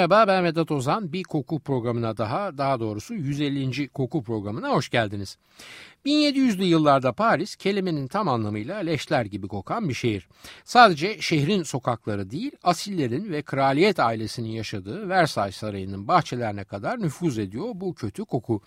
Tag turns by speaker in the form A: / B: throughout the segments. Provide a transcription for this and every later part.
A: Merhaba ben Vedat Ozan. Bir koku programına daha, daha doğrusu 150. koku programına hoş geldiniz. 1700'lü yıllarda Paris kelimenin tam anlamıyla leşler gibi kokan bir şehir. Sadece şehrin sokakları değil, asillerin ve kraliyet ailesinin yaşadığı Versailles Sarayı'nın bahçelerine kadar nüfuz ediyor bu kötü koku.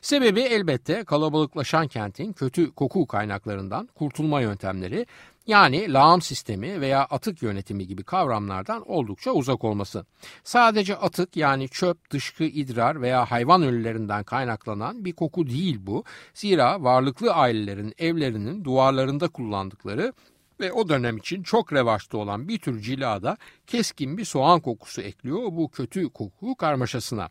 A: Sebebi elbette kalabalıklaşan kentin kötü koku kaynaklarından kurtulma yöntemleri yani lağım sistemi veya atık yönetimi gibi kavramlardan oldukça uzak olması. Sadece atık yani çöp, dışkı, idrar veya hayvan ölülerinden kaynaklanan bir koku değil bu. Zira varlıklı ailelerin evlerinin duvarlarında kullandıkları ve o dönem için çok revaçta olan bir tür cilada keskin bir soğan kokusu ekliyor bu kötü koku karmaşasına.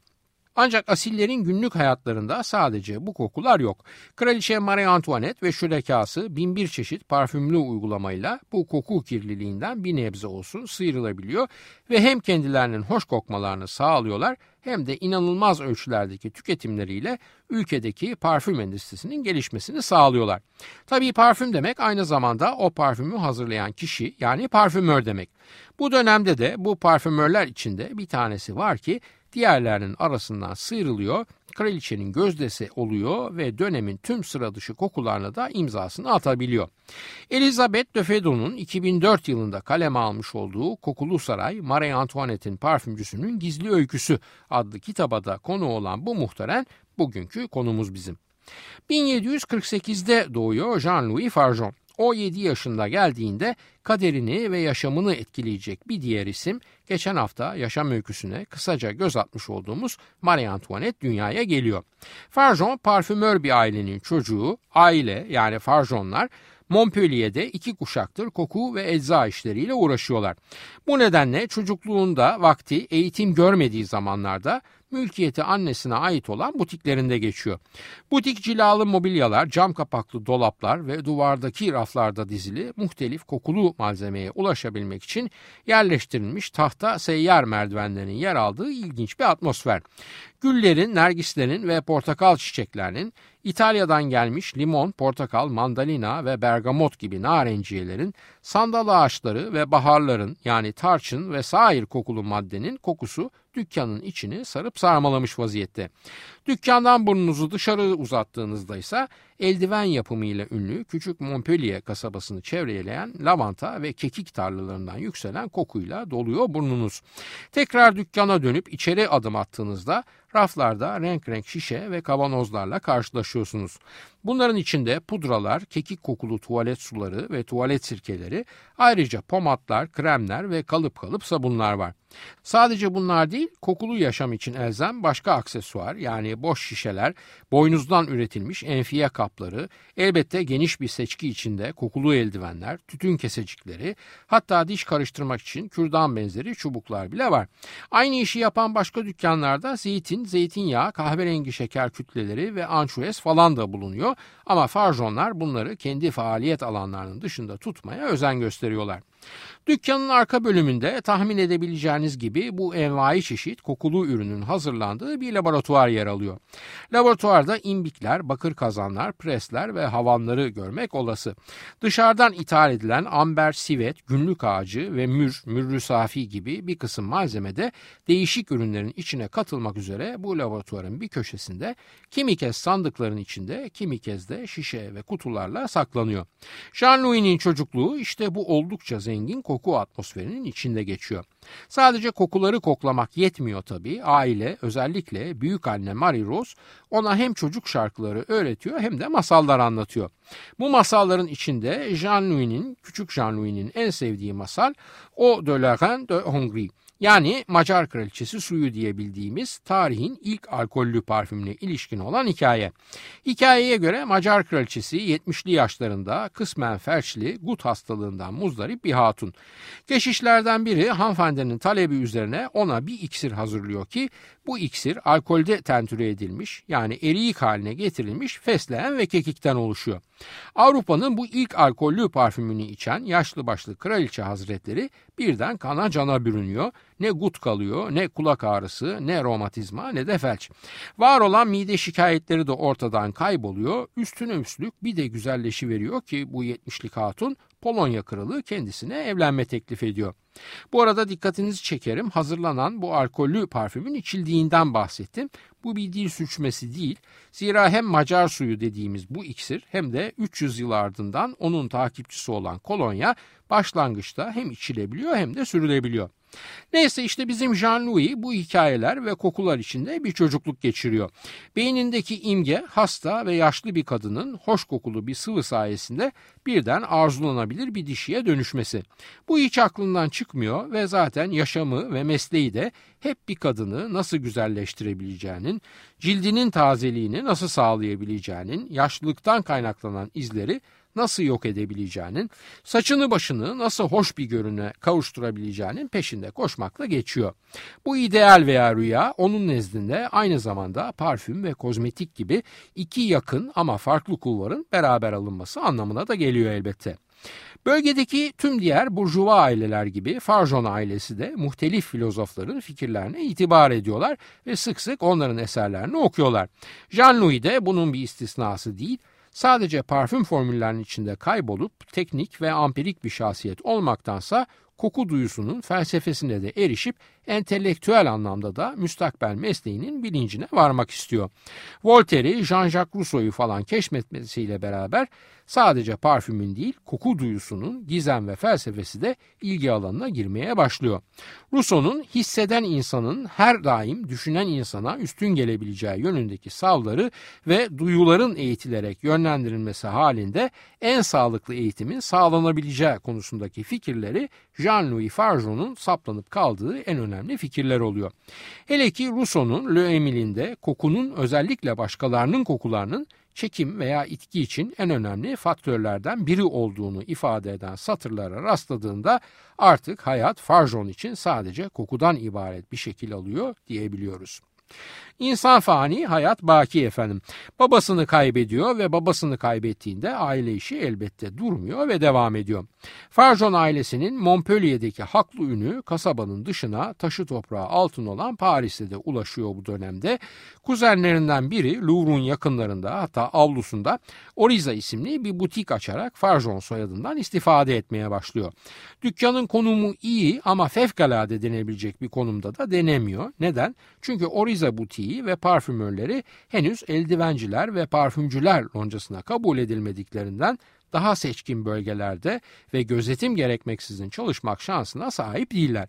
A: Ancak asillerin günlük hayatlarında sadece bu kokular yok. Kraliçe Marie Antoinette ve şürekası binbir çeşit parfümlü uygulamayla bu koku kirliliğinden bir nebze olsun sıyrılabiliyor ve hem kendilerinin hoş kokmalarını sağlıyorlar hem de inanılmaz ölçülerdeki tüketimleriyle ülkedeki parfüm endüstrisinin gelişmesini sağlıyorlar. Tabii parfüm demek aynı zamanda o parfümü hazırlayan kişi yani parfümör demek. Bu dönemde de bu parfümörler içinde bir tanesi var ki diğerlerinin arasından sıyrılıyor, kraliçenin gözdesi oluyor ve dönemin tüm sıra dışı kokularına da imzasını atabiliyor. Elizabeth de Fedon'un 2004 yılında kaleme almış olduğu Kokulu Saray, Marie Antoinette'in parfümcüsünün gizli öyküsü adlı kitaba da konu olan bu muhteren bugünkü konumuz bizim. 1748'de doğuyor Jean-Louis Farjon. O 7 yaşında geldiğinde kaderini ve yaşamını etkileyecek bir diğer isim geçen hafta yaşam öyküsüne kısaca göz atmış olduğumuz Marie Antoinette dünyaya geliyor. Farjon parfümör bir ailenin çocuğu, aile yani Farjonlar Montpellier'de iki kuşaktır koku ve ecza işleriyle uğraşıyorlar. Bu nedenle çocukluğunda vakti eğitim görmediği zamanlarda mülkiyeti annesine ait olan butiklerinde geçiyor. Butik cilalı mobilyalar, cam kapaklı dolaplar ve duvardaki raflarda dizili muhtelif kokulu malzemeye ulaşabilmek için yerleştirilmiş tahta seyyar merdivenlerin yer aldığı ilginç bir atmosfer. Güllerin, nergislerin ve portakal çiçeklerinin, İtalya'dan gelmiş limon, portakal, mandalina ve bergamot gibi narenciyelerin, sandal ağaçları ve baharların yani tarçın ve sair kokulu maddenin kokusu dükkanın içini sarıp sarmalamış vaziyette. Dükkandan burnunuzu dışarı uzattığınızda ise eldiven yapımıyla ünlü küçük Montpellier kasabasını çevreleyen lavanta ve kekik tarlalarından yükselen kokuyla doluyor burnunuz. Tekrar dükkana dönüp içeri adım attığınızda raflarda renk renk şişe ve kavanozlarla karşılaşıyorsunuz. Bunların içinde pudralar, kekik kokulu tuvalet suları ve tuvalet sirkeleri, ayrıca pomatlar, kremler ve kalıp kalıp sabunlar var. Sadece bunlar değil, kokulu yaşam için elzem başka aksesuar yani boş şişeler, boynuzdan üretilmiş enfiye kapları, elbette geniş bir seçki içinde kokulu eldivenler, tütün kesecikleri, hatta diş karıştırmak için kürdan benzeri çubuklar bile var. Aynı işi yapan başka dükkanlarda zeytin, zeytinyağı, kahverengi şeker kütleleri ve ançuez falan da bulunuyor ama farjonlar bunları kendi faaliyet alanlarının dışında tutmaya özen gösteriyorlar. Dükkanın arka bölümünde tahmin edebileceğiniz gibi bu envai çeşit kokulu ürünün hazırlandığı bir laboratuvar yer alıyor. Laboratuvarda imbikler, bakır kazanlar, presler ve havanları görmek olası. Dışarıdan ithal edilen amber, sivet, günlük ağacı ve mür, mürrü safi gibi bir kısım malzeme de değişik ürünlerin içine katılmak üzere bu laboratuvarın bir köşesinde kimi kez sandıkların içinde, kimi kez de şişe ve kutularla saklanıyor. Jean-Louis'nin çocukluğu işte bu oldukça zengin koku atmosferinin içinde geçiyor. Sadece kokuları koklamak yetmiyor tabii. Aile özellikle büyük anne Marie Rose ona hem çocuk şarkıları öğretiyor hem de masallar anlatıyor. Bu masalların içinde Jean-Louis'nin, küçük Jean-Louis'nin en sevdiği masal O de la Reine de Hongrie Yani Macar kraliçesi suyu diye bildiğimiz tarihin ilk alkollü parfümüne ilişkin olan hikaye. Hikayeye göre Macar kraliçesi 70'li yaşlarında kısmen felçli gut hastalığından muzdarip bir hatun. Keşişlerden biri hanımefendinin talebi üzerine ona bir iksir hazırlıyor ki bu iksir alkolde tentüre edilmiş yani eriyik haline getirilmiş fesleğen ve kekikten oluşuyor. Avrupa'nın bu ilk alkollü parfümünü içen yaşlı başlı kraliçe hazretleri birden kana cana bürünüyor. Ne gut kalıyor, ne kulak ağrısı, ne romatizma, ne de felç. Var olan mide şikayetleri de ortadan kayboluyor. Üstüne üstlük bir de güzelleşi veriyor ki bu 70'lik hatun Polonya kralı kendisine evlenme teklif ediyor. Bu arada dikkatinizi çekerim hazırlanan bu alkollü parfümün içildiğinden bahsettim. Bu bir dil suçmesi değil. Zira hem Macar suyu dediğimiz bu iksir hem de 300 yıl ardından onun takipçisi olan kolonya başlangıçta hem içilebiliyor hem de sürülebiliyor. Neyse işte bizim Jean-Louis bu hikayeler ve kokular içinde bir çocukluk geçiriyor. Beynindeki imge hasta ve yaşlı bir kadının hoş kokulu bir sıvı sayesinde birden arzulanabilir bir dişiye dönüşmesi. Bu hiç aklından çıkmıyor ve zaten yaşamı ve mesleği de hep bir kadını nasıl güzelleştirebileceğinin, cildinin tazeliğini nasıl sağlayabileceğinin, yaşlılıktan kaynaklanan izleri nasıl yok edebileceğinin, saçını başını nasıl hoş bir görüne kavuşturabileceğinin peşinde koşmakla geçiyor. Bu ideal veya rüya onun nezdinde aynı zamanda parfüm ve kozmetik gibi iki yakın ama farklı kulvarın beraber alınması anlamına da geliyor elbette. Bölgedeki tüm diğer burjuva aileler gibi Farjon ailesi de muhtelif filozofların fikirlerine itibar ediyorlar ve sık sık onların eserlerini okuyorlar. Jean-Louis de bunun bir istisnası değil, sadece parfüm formüllerinin içinde kaybolup teknik ve ampirik bir şahsiyet olmaktansa koku duyusunun felsefesine de erişip entelektüel anlamda da müstakbel mesleğinin bilincine varmak istiyor. Voltaire'i, Jean-Jacques Rousseau'yu falan keşfetmesiyle beraber sadece parfümün değil koku duyusunun gizem ve felsefesi de ilgi alanına girmeye başlıyor. Rousseau'nun hisseden insanın her daim düşünen insana üstün gelebileceği yönündeki savları ve duyuların eğitilerek yönlendirilmesi halinde en sağlıklı eğitimin sağlanabileceği konusundaki fikirleri Jean-Louis Fargeau'nun saplanıp kaldığı en önemli fikirler oluyor. Hele ki Rousseau'nun Le Emile'inde kokunun özellikle başkalarının kokularının çekim veya itki için en önemli faktörlerden biri olduğunu ifade eden satırlara rastladığında artık hayat Farjon için sadece kokudan ibaret bir şekil alıyor diyebiliyoruz. İnsan fani, hayat baki efendim. Babasını kaybediyor ve babasını kaybettiğinde aile işi elbette durmuyor ve devam ediyor. Farjon ailesinin Montpellier'deki haklı ünü kasabanın dışına taşı toprağı altın olan Paris'te de ulaşıyor bu dönemde. Kuzenlerinden biri Louvre'un yakınlarında hatta avlusunda Oriza isimli bir butik açarak Farjon soyadından istifade etmeye başlıyor. Dükkanın konumu iyi ama fevkalade denebilecek bir konumda da denemiyor. Neden? Çünkü Oriza butiği ve parfümörleri henüz eldivenciler ve parfümcüler loncasına kabul edilmediklerinden daha seçkin bölgelerde ve gözetim gerekmeksizin çalışmak şansına sahip değiller.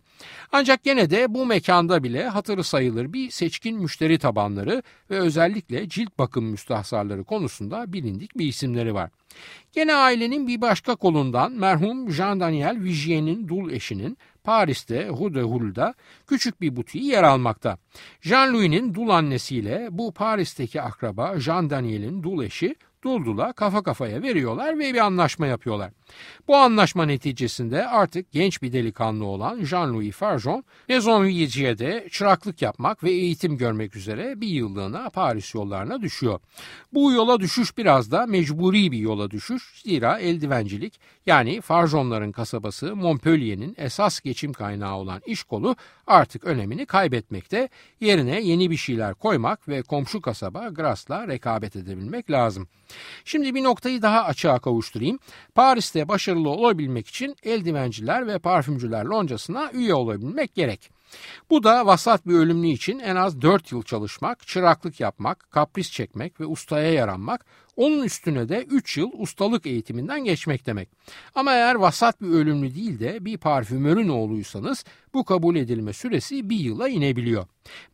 A: Ancak gene de bu mekanda bile hatırı sayılır bir seçkin müşteri tabanları ve özellikle cilt bakım müstahsarları konusunda bilindik bir isimleri var. Gene ailenin bir başka kolundan merhum Jean-Daniel Vigier'in dul eşinin Paris'te Rue küçük bir butiği yer almakta. Jean-Louis'nin dul annesiyle bu Paris'teki akraba Jean-Daniel'in dul eşi Duldula kafa kafaya veriyorlar ve bir anlaşma yapıyorlar. Bu anlaşma neticesinde artık genç bir delikanlı olan Jean-Louis Farjon, Maison Vuilletier'de çıraklık yapmak ve eğitim görmek üzere bir yıllığına Paris yollarına düşüyor. Bu yola düşüş biraz da mecburi bir yola düşüş. Zira eldivencilik yani Farjonların kasabası Montpellier'in esas geçim kaynağı olan iş kolu artık önemini kaybetmekte. Yerine yeni bir şeyler koymak ve komşu kasaba Gras'la rekabet edebilmek lazım. Şimdi bir noktayı daha açığa kavuşturayım. Paris'te başarılı olabilmek için eldivenciler ve parfümcüler loncasına üye olabilmek gerek. Bu da vasat bir ölümlü için en az 4 yıl çalışmak, çıraklık yapmak, kapris çekmek ve ustaya yaranmak, onun üstüne de 3 yıl ustalık eğitiminden geçmek demek. Ama eğer vasat bir ölümlü değil de bir parfümörün oğluysanız bu kabul edilme süresi bir yıla inebiliyor.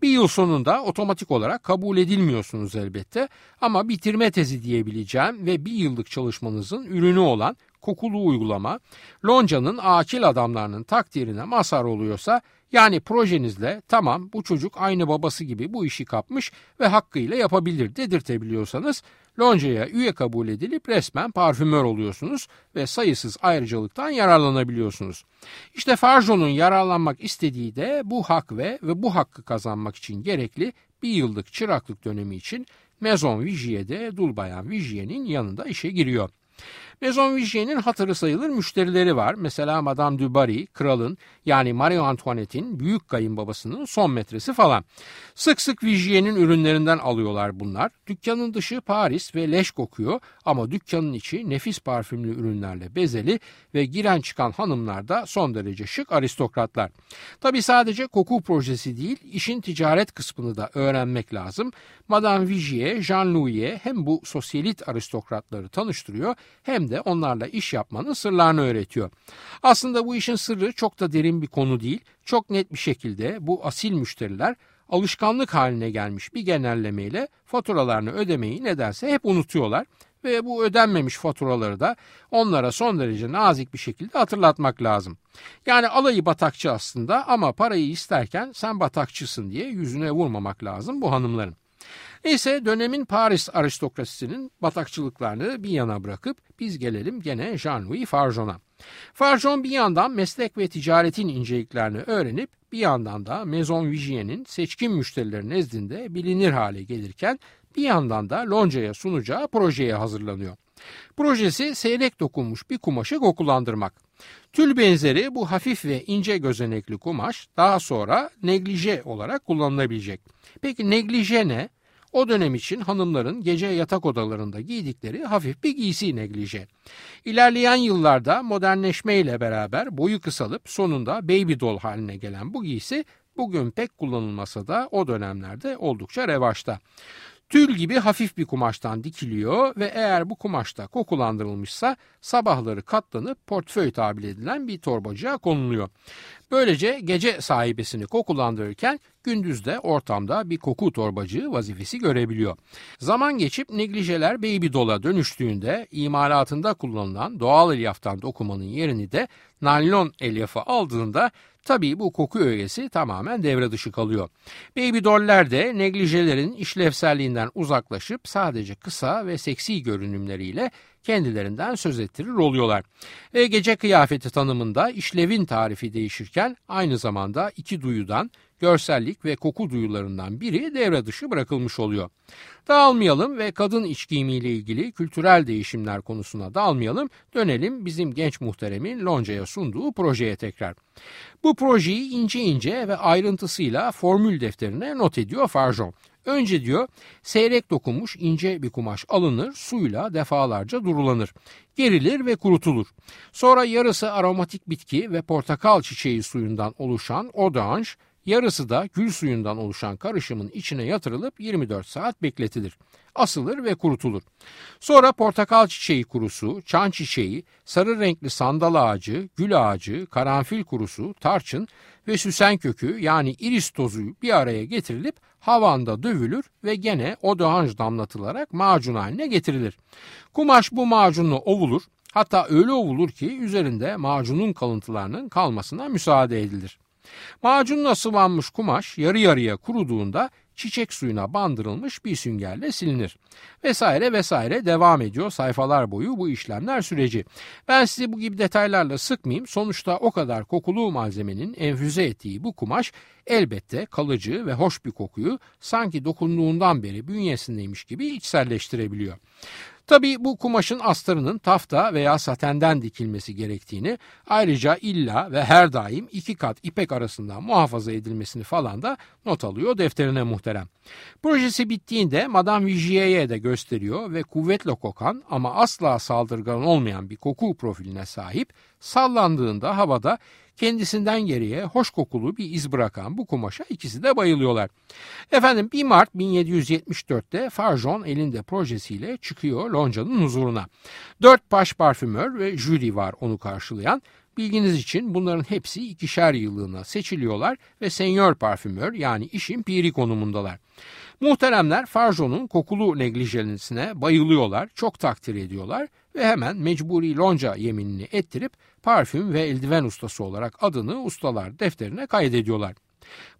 A: Bir yıl sonunda otomatik olarak kabul edilmiyorsunuz elbette ama bitirme tezi diyebileceğim ve bir yıllık çalışmanızın ürünü olan kokulu uygulama, loncanın akil adamlarının takdirine mazhar oluyorsa Yani projenizle tamam bu çocuk aynı babası gibi bu işi kapmış ve hakkıyla yapabilir dedirtebiliyorsanız loncaya üye kabul edilip resmen parfümör oluyorsunuz ve sayısız ayrıcalıktan yararlanabiliyorsunuz. İşte Farjo'nun yararlanmak istediği de bu hak ve ve bu hakkı kazanmak için gerekli bir yıllık çıraklık dönemi için Maison Vigier'de dul bayan Vigier'in yanında işe giriyor. Maison Vigier'in hatırı sayılır müşterileri var. Mesela Madame du Barry, kralın yani Marie Antoinette'in büyük kayınbabasının son metresi falan. Sık sık Vigier'in ürünlerinden alıyorlar bunlar. Dükkanın dışı Paris ve leş kokuyor ama dükkanın içi nefis parfümlü ürünlerle bezeli ve giren çıkan hanımlar da son derece şık aristokratlar. Tabi sadece koku projesi değil, işin ticaret kısmını da öğrenmek lazım. Madame Vigier, Jean-Louis'e hem bu sosyalit aristokratları tanıştırıyor hem de onlarla iş yapmanın sırlarını öğretiyor. Aslında bu işin sırrı çok da derin bir konu değil. Çok net bir şekilde bu asil müşteriler alışkanlık haline gelmiş bir genellemeyle faturalarını ödemeyi nedense hep unutuyorlar ve bu ödenmemiş faturaları da onlara son derece nazik bir şekilde hatırlatmak lazım. Yani alayı batakçı aslında ama parayı isterken sen batakçısın diye yüzüne vurmamak lazım bu hanımların. Neyse dönemin Paris aristokrasisinin batakçılıklarını bir yana bırakıp biz gelelim gene Jean-Louis Farjon'a. Farjon bir yandan meslek ve ticaretin inceliklerini öğrenip bir yandan da Maison Vigier'in seçkin müşterilerin nezdinde bilinir hale gelirken bir yandan da loncaya sunacağı projeye hazırlanıyor. Projesi seyrek dokunmuş bir kumaşı kokulandırmak. Tül benzeri bu hafif ve ince gözenekli kumaş daha sonra neglije olarak kullanılabilecek. Peki neglije ne? O dönem için hanımların gece yatak odalarında giydikleri hafif bir giysi neglije. İlerleyen yıllarda modernleşmeyle beraber boyu kısalıp sonunda baby doll haline gelen bu giysi bugün pek kullanılmasa da o dönemlerde oldukça revaçta. Tül gibi hafif bir kumaştan dikiliyor ve eğer bu kumaşta kokulandırılmışsa sabahları katlanıp portföy tabir edilen bir torbacığa konuluyor. Böylece gece sahibesini kokulandırırken gündüz de ortamda bir koku torbacığı vazifesi görebiliyor. Zaman geçip neglijeler baby dola dönüştüğünde imalatında kullanılan doğal elyaftan dokumanın yerini de naylon elyafı aldığında Tabii bu koku öğesi tamamen devre dışı kalıyor. Baby doller de neglijelerin işlevselliğinden uzaklaşıp sadece kısa ve seksi görünümleriyle kendilerinden söz ettirir oluyorlar. Ve gece kıyafeti tanımında işlevin tarifi değişirken aynı zamanda iki duyudan görsellik ve koku duyularından biri devre dışı bırakılmış oluyor. Dağılmayalım ve kadın iç giyimiyle ilgili kültürel değişimler konusuna dalmayalım. Dönelim bizim genç muhteremin Lonca'ya sunduğu projeye tekrar. Bu projeyi ince ince ve ayrıntısıyla formül defterine not ediyor Farjon. Önce diyor seyrek dokunmuş ince bir kumaş alınır suyla defalarca durulanır. Gerilir ve kurutulur. Sonra yarısı aromatik bitki ve portakal çiçeği suyundan oluşan odanj, yarısı da gül suyundan oluşan karışımın içine yatırılıp 24 saat bekletilir. Asılır ve kurutulur. Sonra portakal çiçeği kurusu, çan çiçeği, sarı renkli sandal ağacı, gül ağacı, karanfil kurusu, tarçın ve süsen kökü yani iris tozu bir araya getirilip havanda dövülür ve gene odanj damlatılarak macun haline getirilir. Kumaş bu macunla ovulur. Hatta öyle ovulur ki üzerinde macunun kalıntılarının kalmasına müsaade edilir. Macunla sıvanmış kumaş yarı yarıya kuruduğunda çiçek suyuna bandırılmış bir süngerle silinir. Vesaire vesaire devam ediyor sayfalar boyu bu işlemler süreci. Ben sizi bu gibi detaylarla sıkmayayım. Sonuçta o kadar kokulu malzemenin enfüze ettiği bu kumaş elbette kalıcı ve hoş bir kokuyu sanki dokunduğundan beri bünyesindeymiş gibi içselleştirebiliyor. Tabii bu kumaşın astarının tafta veya satenden dikilmesi gerektiğini ayrıca illa ve her daim iki kat ipek arasında muhafaza edilmesini falan da not alıyor defterine muhterem. Projesi bittiğinde Madame Vigier'e de gösteriyor ve kuvvetle kokan ama asla saldırgan olmayan bir koku profiline sahip sallandığında havada kendisinden geriye hoş kokulu bir iz bırakan bu kumaşa ikisi de bayılıyorlar. Efendim 1 Mart 1774'te Farjon elinde projesiyle çıkıyor Lonca'nın huzuruna. Dört baş parfümör ve jüri var onu karşılayan. Bilginiz için bunların hepsi ikişer yıllığına seçiliyorlar ve senyor parfümör yani işin piri konumundalar. Muhteremler Farjon'un kokulu neglijelisine bayılıyorlar, çok takdir ediyorlar ve hemen mecburi lonca yeminini ettirip parfüm ve eldiven ustası olarak adını ustalar defterine kaydediyorlar.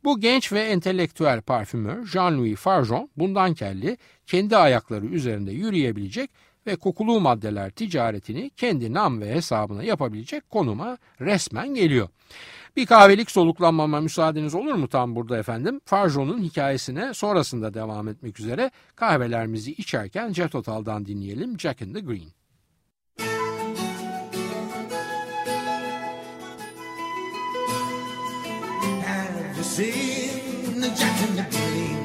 A: Bu genç ve entelektüel parfümör Jean-Louis Farjon bundan kelli kendi ayakları üzerinde yürüyebilecek ve kokulu maddeler ticaretini kendi nam ve hesabına yapabilecek konuma resmen geliyor. Bir kahvelik soluklanmama müsaadeniz olur mu tam burada efendim? Farjon'un hikayesine sonrasında devam etmek üzere kahvelerimizi içerken Jet Total'dan dinleyelim Jack in the Green. Seen the Jack in the Green?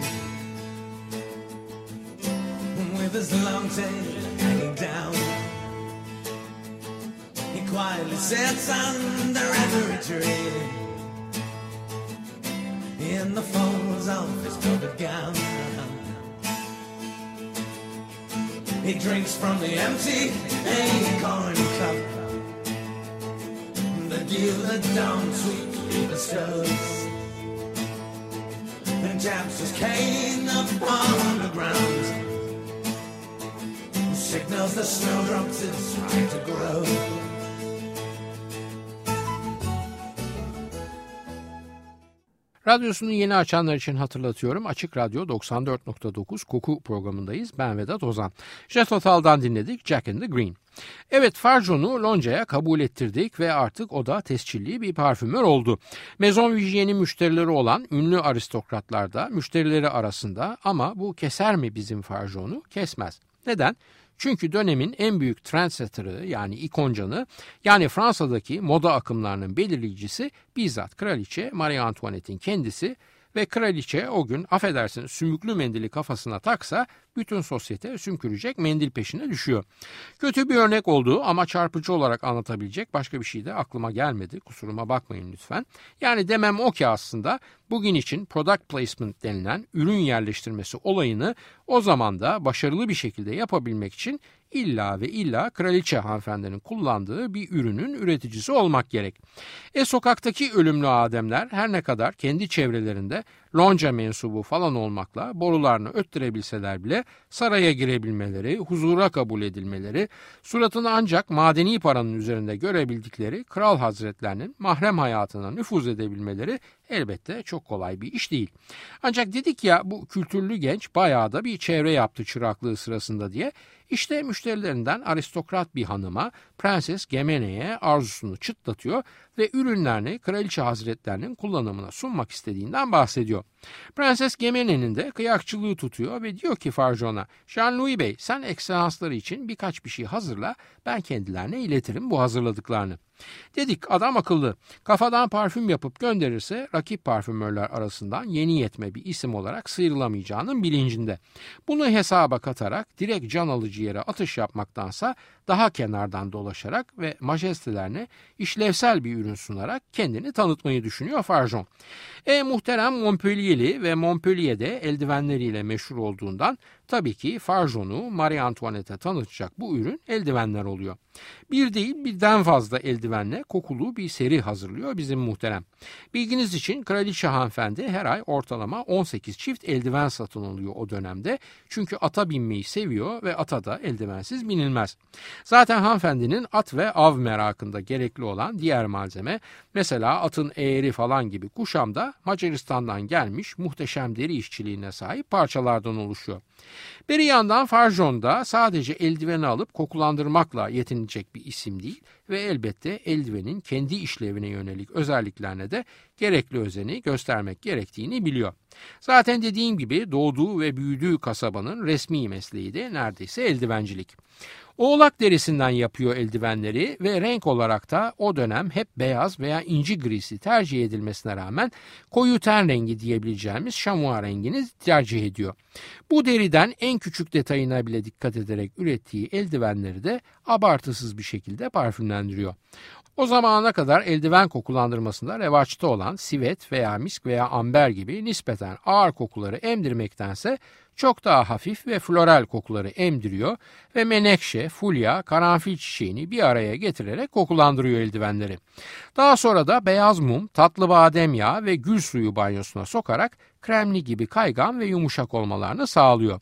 A: With his long tail hanging down He quietly sits under every tree in the folds of his velvet gown. He drinks from the empty acorn cup, the dew that don't sweet bestows, and taps his cane upon the ground. Signals the snowdrops it's time to grow. Radyosunu yeni açanlar için hatırlatıyorum. Açık Radyo 94.9 Koku programındayız. Ben Vedat Ozan. Jet Total'dan dinledik Jack in the Green. Evet Farjon'u Lonca'ya kabul ettirdik ve artık o da tescilli bir parfümör oldu. Maison Vigier'in müşterileri olan ünlü aristokratlar da müşterileri arasında ama bu keser mi bizim Farjon'u? Kesmez. Neden? Çünkü dönemin en büyük trendsetter'ı yani ikoncanı yani Fransa'daki moda akımlarının belirleyicisi bizzat kraliçe Marie Antoinette'in kendisi ve kraliçe o gün affedersin sümüklü mendili kafasına taksa bütün sosyete sümkürecek mendil peşine düşüyor. Kötü bir örnek olduğu ama çarpıcı olarak anlatabilecek başka bir şey de aklıma gelmedi. Kusuruma bakmayın lütfen. Yani demem o ki aslında bugün için product placement denilen ürün yerleştirmesi olayını o zaman da başarılı bir şekilde yapabilmek için illa ve illa kraliçe hanımefendinin kullandığı bir ürünün üreticisi olmak gerek. E sokaktaki ölümlü ademler her ne kadar kendi çevrelerinde lonca mensubu falan olmakla borularını öttürebilseler bile saraya girebilmeleri, huzura kabul edilmeleri, suratını ancak madeni paranın üzerinde görebildikleri kral hazretlerinin mahrem hayatına nüfuz edebilmeleri elbette çok kolay bir iş değil. Ancak dedik ya bu kültürlü genç bayağı da bir çevre yaptı çıraklığı sırasında diye işte müşterilerinden aristokrat bir hanıma Prenses Gemene'ye arzusunu çıtlatıyor ve ürünlerini kraliçe hazretlerinin kullanımına sunmak istediğinden bahsediyor. Prenses Gemene'nin de kıyakçılığı tutuyor ve diyor ki Farjon'a Jean-Louis Bey sen ekselansları için birkaç bir şey hazırla ben kendilerine iletirim bu hazırladıklarını. Dedik adam akıllı. Kafadan parfüm yapıp gönderirse rakip parfümörler arasından yeni yetme bir isim olarak sıyrılamayacağının bilincinde. Bunu hesaba katarak direkt can alıcı yere atış yapmaktansa daha kenardan dolaşarak ve majestelerine işlevsel bir ürün sunarak kendini tanıtmayı düşünüyor Farjon. E muhterem Montpellier'li ve Montpellier'de eldivenleriyle meşhur olduğundan tabii ki Farjon'u Marie Antoinette'e tanıtacak bu ürün eldivenler oluyor. Bir değil birden fazla eldivenle kokulu bir seri hazırlıyor bizim muhterem. Bilginiz için kraliçe hanımefendi her ay ortalama 18 çift eldiven satın alıyor o dönemde. Çünkü ata binmeyi seviyor ve ata da eldivensiz binilmez. Zaten hanımefendinin at ve av merakında gerekli olan diğer malzeme mesela atın eğri falan gibi kuşam da Macaristan'dan gelmiş muhteşem deri işçiliğine sahip parçalardan oluşuyor. Bir yandan Farjon da sadece eldiveni alıp kokulandırmakla yetinilecek bir isim değil ve elbette eldivenin kendi işlevine yönelik özelliklerine de gerekli özeni göstermek gerektiğini biliyor. Zaten dediğim gibi doğduğu ve büyüdüğü kasabanın resmi mesleği de neredeyse eldivencilik. Oğlak derisinden yapıyor eldivenleri ve renk olarak da o dönem hep beyaz veya inci grisi tercih edilmesine rağmen koyu ten rengi diyebileceğimiz şamua rengini tercih ediyor. Bu deriden en küçük detayına bile dikkat ederek ürettiği eldivenleri de abartısız bir şekilde parfümlendiriyor. O zamana kadar eldiven kokulandırmasında revaçta olan sivet veya misk veya amber gibi nispeten ağır kokuları emdirmektense çok daha hafif ve floral kokuları emdiriyor ve menekşe, fulya, karanfil çiçeğini bir araya getirerek kokulandırıyor eldivenleri. Daha sonra da beyaz mum, tatlı badem yağı ve gül suyu banyosuna sokarak kremli gibi kaygan ve yumuşak olmalarını sağlıyor.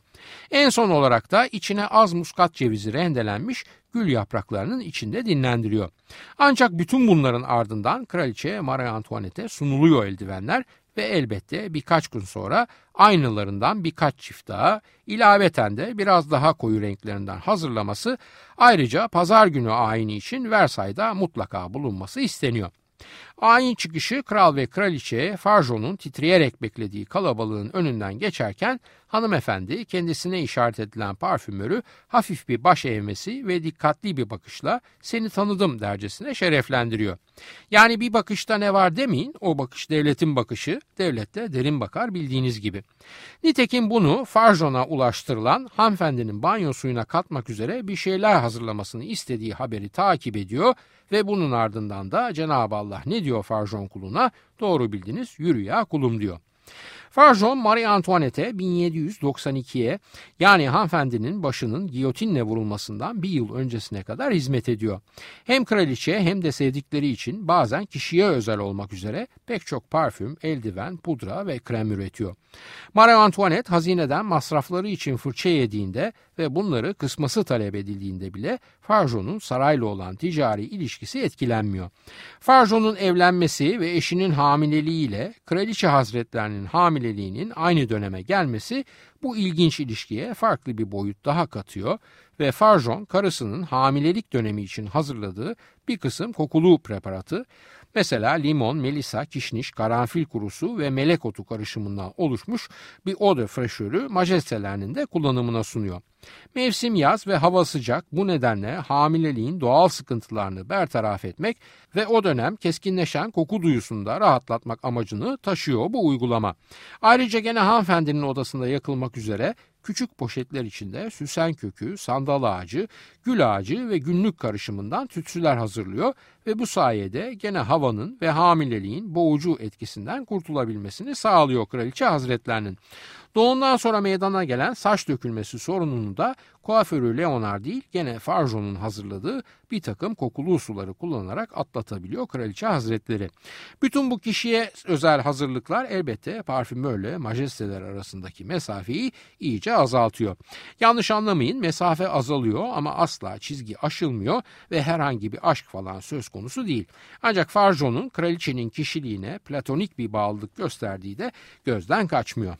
A: En son olarak da içine az muskat cevizi rendelenmiş gül yapraklarının içinde dinlendiriyor. Ancak bütün bunların ardından kraliçe Marie Antoinette'e sunuluyor eldivenler ve elbette birkaç gün sonra aynılarından birkaç çift daha ilaveten de biraz daha koyu renklerinden hazırlaması ayrıca pazar günü ayini için Versay'da mutlaka bulunması isteniyor. Ayin çıkışı kral ve kraliçe Farjo'nun titreyerek beklediği kalabalığın önünden geçerken hanımefendi kendisine işaret edilen parfümörü hafif bir baş eğmesi ve dikkatli bir bakışla seni tanıdım dercesine şereflendiriyor. Yani bir bakışta ne var demeyin o bakış devletin bakışı devlette derin bakar bildiğiniz gibi. Nitekim bunu Farjon'a ulaştırılan hanımefendinin banyo suyuna katmak üzere bir şeyler hazırlamasını istediği haberi takip ediyor ve bunun ardından da Cenab-ı Allah ne diyor Farjon kuluna? Doğru bildiniz yürü ya kulum diyor. Farjon Marie Antoinette'e 1792'ye yani hanımefendinin başının giyotinle vurulmasından bir yıl öncesine kadar hizmet ediyor. Hem kraliçe hem de sevdikleri için bazen kişiye özel olmak üzere pek çok parfüm, eldiven, pudra ve krem üretiyor. Marie Antoinette hazineden masrafları için fırça yediğinde ve bunları kısması talep edildiğinde bile Farjon'un sarayla olan ticari ilişkisi etkilenmiyor. Farjon'un evlenmesi ve eşinin hamileliğiyle kraliçe hazretlerinin hamileliğinin aynı döneme gelmesi bu ilginç ilişkiye farklı bir boyut daha katıyor ve Farjon karısının hamilelik dönemi için hazırladığı bir kısım kokulu preparatı Mesela limon, melisa, kişniş, karanfil kurusu ve melek otu karışımından oluşmuş bir eau de fraîchörü majestelerinin de kullanımına sunuyor. Mevsim yaz ve hava sıcak bu nedenle hamileliğin doğal sıkıntılarını bertaraf etmek ve o dönem keskinleşen koku duyusunda rahatlatmak amacını taşıyor bu uygulama. Ayrıca gene hanımefendinin odasında yakılmak üzere küçük poşetler içinde süsen kökü, sandal ağacı, gül ağacı ve günlük karışımından tütsüler hazırlıyor ve bu sayede gene havanın ve hamileliğin boğucu etkisinden kurtulabilmesini sağlıyor kraliçe hazretlerinin. Doğumdan sonra meydana gelen saç dökülmesi sorununu da kuaförü Leonard değil gene Farjon'un hazırladığı bir takım kokulu suları kullanarak atlatabiliyor kraliçe hazretleri. Bütün bu kişiye özel hazırlıklar elbette parfümörle majesteler arasındaki mesafeyi iyice azaltıyor. Yanlış anlamayın mesafe azalıyor ama asla çizgi aşılmıyor ve herhangi bir aşk falan söz konusu değil. Ancak Farjon'un kraliçenin kişiliğine platonik bir bağlılık gösterdiği de gözden kaçmıyor.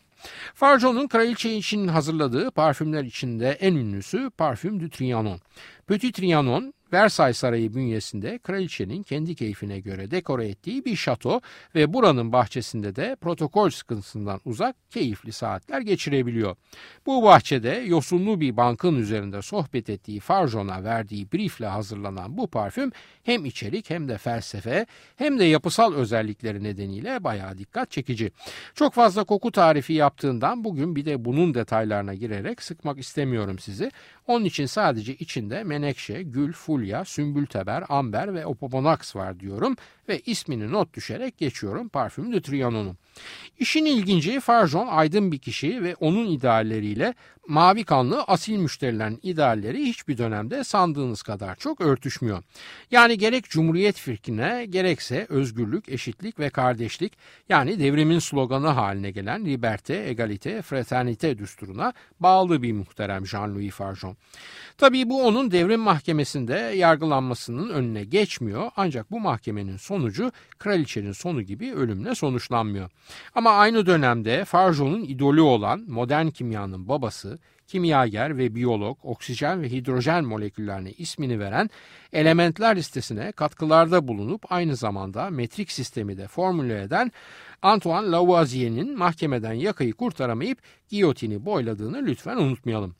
A: Farjon'un kraliçe için hazırladığı parfümler içinde en ünlüsü Parfüm du Trianon. Petit Trianon Versailles Sarayı bünyesinde kraliçenin kendi keyfine göre dekore ettiği bir şato ve buranın bahçesinde de protokol sıkıntısından uzak keyifli saatler geçirebiliyor. Bu bahçede yosunlu bir bankın üzerinde sohbet ettiği Farjon'a verdiği briefle hazırlanan bu parfüm hem içerik hem de felsefe hem de yapısal özellikleri nedeniyle bayağı dikkat çekici. Çok fazla koku tarifi yaptığından bugün bir de bunun detaylarına girerek sıkmak istemiyorum sizi. Onun için sadece içinde menekşe, gül, fulya, sümbülteber, amber ve opoponax var diyorum ve ismini not düşerek geçiyorum parfüm de Trianon'un. İşin ilginci Farjon aydın bir kişi ve onun idealleriyle mavi kanlı asil müşterilerin idealleri hiçbir dönemde sandığınız kadar çok örtüşmüyor. Yani gerek Cumhuriyet fikrine gerekse özgürlük, eşitlik ve kardeşlik yani devrimin sloganı haline gelen liberte, egalite, fraternite düsturuna bağlı bir muhterem Jean-Louis Farjon. Tabii bu onun devrim mahkemesinde yargılanmasının önüne geçmiyor ancak bu mahkemenin sonucu kraliçenin sonu gibi ölümle sonuçlanmıyor. Ama aynı dönemde Farjon'un idolü olan modern kimyanın babası, kimyager ve biyolog oksijen ve hidrojen moleküllerine ismini veren elementler listesine katkılarda bulunup aynı zamanda metrik sistemi de formüle eden Antoine Lavoisier'in mahkemeden yakayı kurtaramayıp giyotini boyladığını lütfen unutmayalım.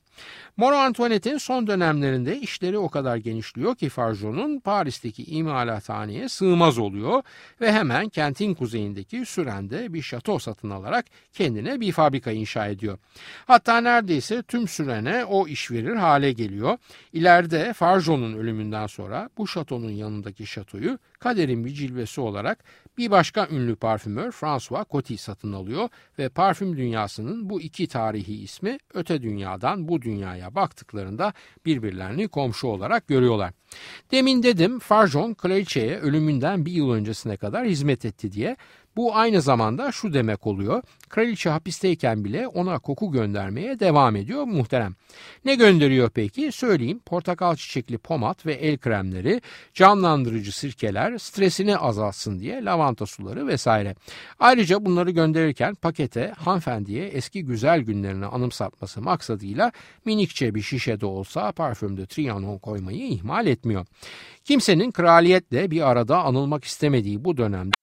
A: Moro Antoinette'in son dönemlerinde işleri o kadar genişliyor ki Farjon'un Paris'teki imalathaneye sığmaz oluyor ve hemen kentin kuzeyindeki Süren'de bir şato satın alarak kendine bir fabrika inşa ediyor. Hatta neredeyse tüm Süren'e o iş verir hale geliyor. İleride Farjon'un ölümünden sonra bu şatonun yanındaki şatoyu kaderin bir cilvesi olarak Bir başka ünlü parfümör François Coty satın alıyor ve parfüm dünyasının bu iki tarihi ismi öte dünyadan bu dünyaya baktıklarında birbirlerini komşu olarak görüyorlar. Demin dedim Farjon kraliçeye ölümünden bir yıl öncesine kadar hizmet etti diye bu aynı zamanda şu demek oluyor. Kraliçe hapisteyken bile ona koku göndermeye devam ediyor muhterem. Ne gönderiyor peki? Söyleyeyim. Portakal çiçekli pomat ve el kremleri, canlandırıcı sirkeler, stresini azaltsın diye lavanta suları vesaire. Ayrıca bunları gönderirken pakete hanımefendiye eski güzel günlerini anımsatması maksadıyla minikçe bir şişede olsa parfümde Trianon koymayı ihmal etmiyor. Kimsenin kraliyetle bir arada anılmak istemediği bu dönemde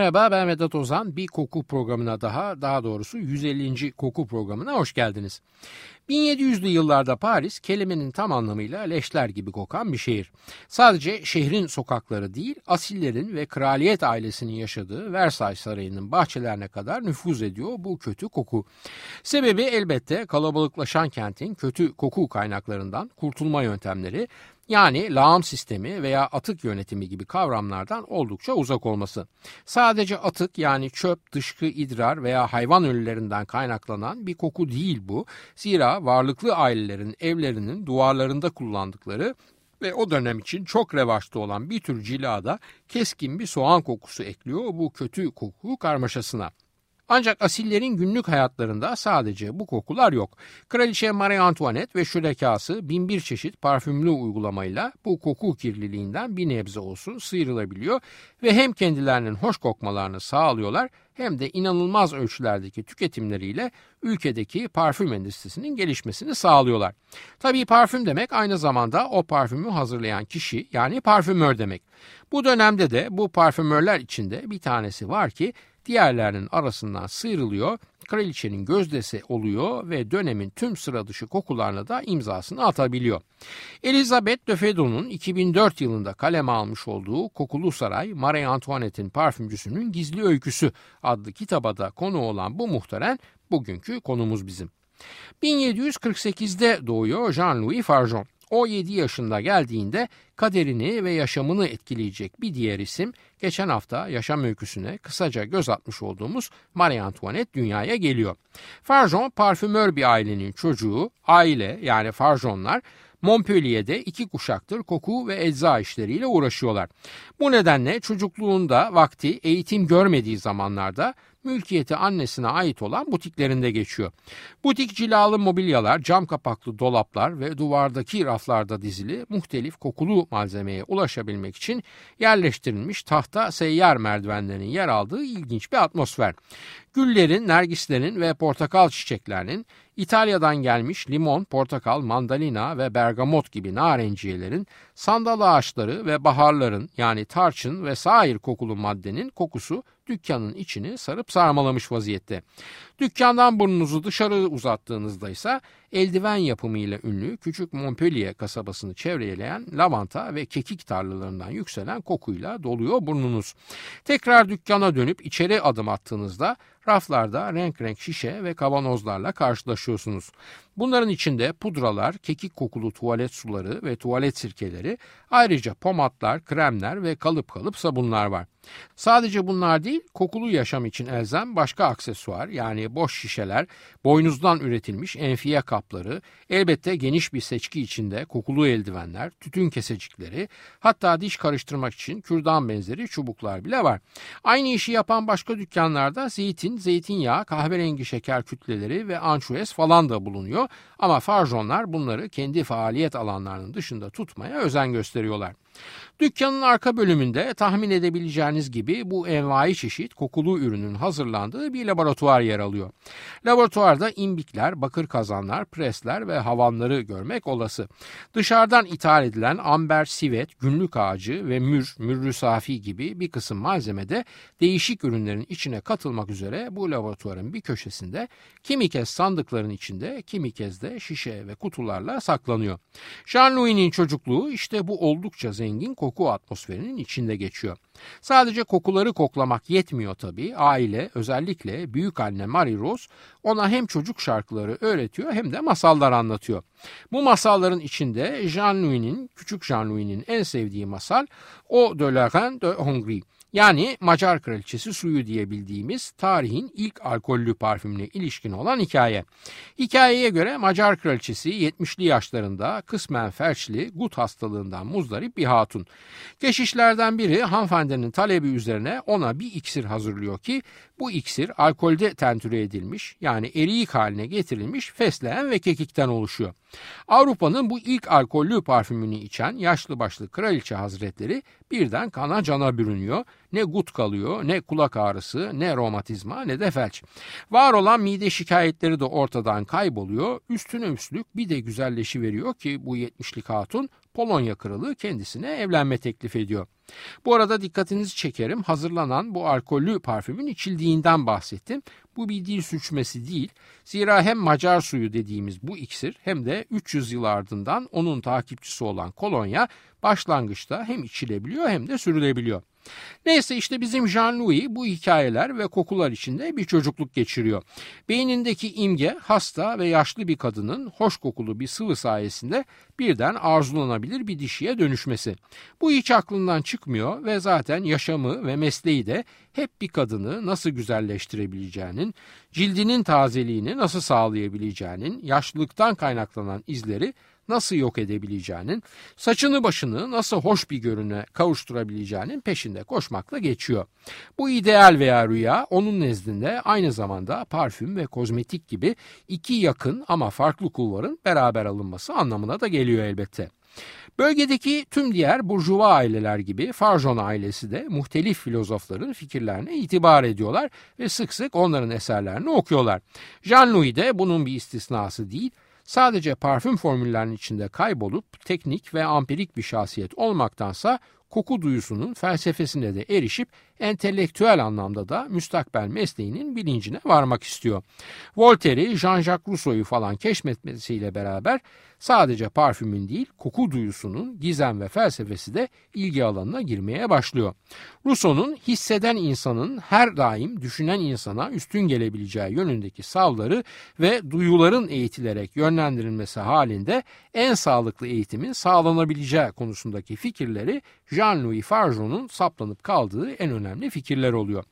A: Merhaba ben Vedat Ozan. Bir koku programına daha, daha doğrusu 150. koku programına hoş geldiniz. 1700'lü yıllarda Paris kelimenin tam anlamıyla leşler gibi kokan bir şehir. Sadece şehrin sokakları değil, asillerin ve kraliyet ailesinin yaşadığı Versailles Sarayı'nın bahçelerine kadar nüfuz ediyor bu kötü koku. Sebebi elbette kalabalıklaşan kentin kötü koku kaynaklarından kurtulma yöntemleri yani lağım sistemi veya atık yönetimi gibi kavramlardan oldukça uzak olması. Sadece atık yani çöp, dışkı, idrar veya hayvan ölülerinden kaynaklanan bir koku değil bu. Zira varlıklı ailelerin evlerinin duvarlarında kullandıkları ve o dönem için çok revaçta olan bir tür cilada keskin bir soğan kokusu ekliyor bu kötü koku karmaşasına. Ancak asillerin günlük hayatlarında sadece bu kokular yok. Kraliçe Marie Antoinette ve şürekası binbir çeşit parfümlü uygulamayla bu koku kirliliğinden bir nebze olsun sıyrılabiliyor ve hem kendilerinin hoş kokmalarını sağlıyorlar hem de inanılmaz ölçülerdeki tüketimleriyle ülkedeki parfüm endüstrisinin gelişmesini sağlıyorlar. Tabii parfüm demek aynı zamanda o parfümü hazırlayan kişi yani parfümör demek. Bu dönemde de bu parfümörler içinde bir tanesi var ki diğerlerinin arasından sıyrılıyor, kraliçenin gözdesi oluyor ve dönemin tüm sıra dışı kokularına da imzasını atabiliyor. Elizabeth de Fedon'un 2004 yılında kaleme almış olduğu Kokulu Saray Marie Antoinette'in parfümcüsünün gizli öyküsü adlı kitaba da konu olan bu muhteren bugünkü konumuz bizim. 1748'de doğuyor Jean-Louis Farjon. O 7 yaşında geldiğinde kaderini ve yaşamını etkileyecek bir diğer isim geçen hafta yaşam öyküsüne kısaca göz atmış olduğumuz Marie Antoinette dünyaya geliyor. Farjon parfümör bir ailenin çocuğu, aile yani Farjonlar Montpellier'de iki kuşaktır koku ve ecza işleriyle uğraşıyorlar. Bu nedenle çocukluğunda vakti eğitim görmediği zamanlarda mülkiyeti annesine ait olan butiklerinde geçiyor. Butik cilalı mobilyalar, cam kapaklı dolaplar ve duvardaki raflarda dizili muhtelif kokulu malzemeye ulaşabilmek için yerleştirilmiş tahta seyyar merdivenlerin yer aldığı ilginç bir atmosfer. Güllerin, nergislerin ve portakal çiçeklerinin İtalya'dan gelmiş limon, portakal, mandalina ve bergamot gibi narenciyelerin, sandal ağaçları ve baharların yani tarçın ve sair kokulu maddenin kokusu dükkanın içini sarıp sarmalamış vaziyette. Dükkandan burnunuzu dışarı uzattığınızda ise eldiven yapımıyla ünlü küçük Montpellier kasabasını çevreleyen lavanta ve kekik tarlalarından yükselen kokuyla doluyor burnunuz. Tekrar dükkana dönüp içeri adım attığınızda raflarda renk renk şişe ve kavanozlarla karşılaşıyorsunuz. Bunların içinde pudralar, kekik kokulu tuvalet suları ve tuvalet sirkeleri, ayrıca pomatlar, kremler ve kalıp kalıp sabunlar var. Sadece bunlar değil, kokulu yaşam için elzem başka aksesuar yani boş şişeler, boynuzdan üretilmiş enfiye kapları, elbette geniş bir seçki içinde kokulu eldivenler, tütün kesecikleri, hatta diş karıştırmak için kürdan benzeri çubuklar bile var. Aynı işi yapan başka dükkanlarda zeytin, zeytinyağı, kahverengi şeker kütleleri ve ançuez falan da bulunuyor ama farjonlar bunları kendi faaliyet alanlarının dışında tutmaya özen gösteriyorlar. Dükkanın arka bölümünde tahmin edebileceğiniz gibi bu envai çeşit kokulu ürünün hazırlandığı bir laboratuvar yer alıyor. Laboratuvarda imbikler, bakır kazanlar, presler ve havanları görmek olası. Dışarıdan ithal edilen amber, sivet, günlük ağacı ve mür, mürrü safi gibi bir kısım malzemede değişik ürünlerin içine katılmak üzere bu laboratuvarın bir köşesinde kimi kez sandıkların içinde, kimi kez de şişe ve kutularla saklanıyor. Jean-Louis'nin çocukluğu işte bu oldukça zengin koku atmosferinin içinde geçiyor. Sadece kokuları koklamak yetmiyor tabii. Aile özellikle büyük anne Marie Rose ona hem çocuk şarkıları öğretiyor hem de masallar anlatıyor. Bu masalların içinde Jean-Louis'nin, küçük Jean-Louis'nin en sevdiği masal O de la Reine de Hongrie. Yani Macar kraliçesi suyu diye bildiğimiz tarihin ilk alkollü parfümüne ilişkin olan hikaye. Hikayeye göre Macar kraliçesi 70'li yaşlarında kısmen felçli gut hastalığından muzdarip bir hatun. Keşişlerden biri hanımefendinin talebi üzerine ona bir iksir hazırlıyor ki bu iksir alkolde tentüre edilmiş yani eriyik haline getirilmiş fesleğen ve kekikten oluşuyor. Avrupa'nın bu ilk alkollü parfümünü içen yaşlı başlı kraliçe hazretleri birden kana cana bürünüyor. Ne gut kalıyor, ne kulak ağrısı, ne romatizma, ne de felç. Var olan mide şikayetleri de ortadan kayboluyor. Üstüne üstlük bir de güzelleşi veriyor ki bu 70'lik hatun Polonya kralı kendisine evlenme teklif ediyor. Bu arada dikkatinizi çekerim hazırlanan bu alkollü parfümün içildiğinden bahsettim. Bu bir dil suçmesi değil. Zira hem Macar suyu dediğimiz bu iksir hem de 300 yıl ardından onun takipçisi olan kolonya başlangıçta hem içilebiliyor hem de sürülebiliyor. Neyse işte bizim Jean-Louis bu hikayeler ve kokular içinde bir çocukluk geçiriyor. Beynindeki imge hasta ve yaşlı bir kadının hoş kokulu bir sıvı sayesinde birden arzulanabilir bir dişiye dönüşmesi. Bu hiç aklından çıkmıyor ve zaten yaşamı ve mesleği de hep bir kadını nasıl güzelleştirebileceğinin, cildinin tazeliğini nasıl sağlayabileceğinin, yaşlılıktan kaynaklanan izleri nasıl yok edebileceğinin, saçını başını nasıl hoş bir görüne kavuşturabileceğinin peşinde koşmakla geçiyor. Bu ideal veya rüya onun nezdinde aynı zamanda parfüm ve kozmetik gibi iki yakın ama farklı kulvarın beraber alınması anlamına da geliyor elbette. Bölgedeki tüm diğer burjuva aileler gibi Farjon ailesi de muhtelif filozofların fikirlerine itibar ediyorlar ve sık sık onların eserlerini okuyorlar. Jean-Louis de bunun bir istisnası değil, sadece parfüm formüllerinin içinde kaybolup teknik ve ampirik bir şahsiyet olmaktansa koku duyusunun felsefesine de erişip entelektüel anlamda da müstakbel mesleğinin bilincine varmak istiyor. Voltaire'i, Jean-Jacques Rousseau'yu falan keşfetmesiyle beraber sadece parfümün değil koku duyusunun gizem ve felsefesi de ilgi alanına girmeye başlıyor. Rousseau'nun hisseden insanın her daim düşünen insana üstün gelebileceği yönündeki savları ve duyuların eğitilerek yönlendirilmesi halinde en sağlıklı eğitimin sağlanabileceği konusundaki fikirleri Jean-Louis Fargeau'nun saplanıp kaldığı en önemli fikirler oluyor.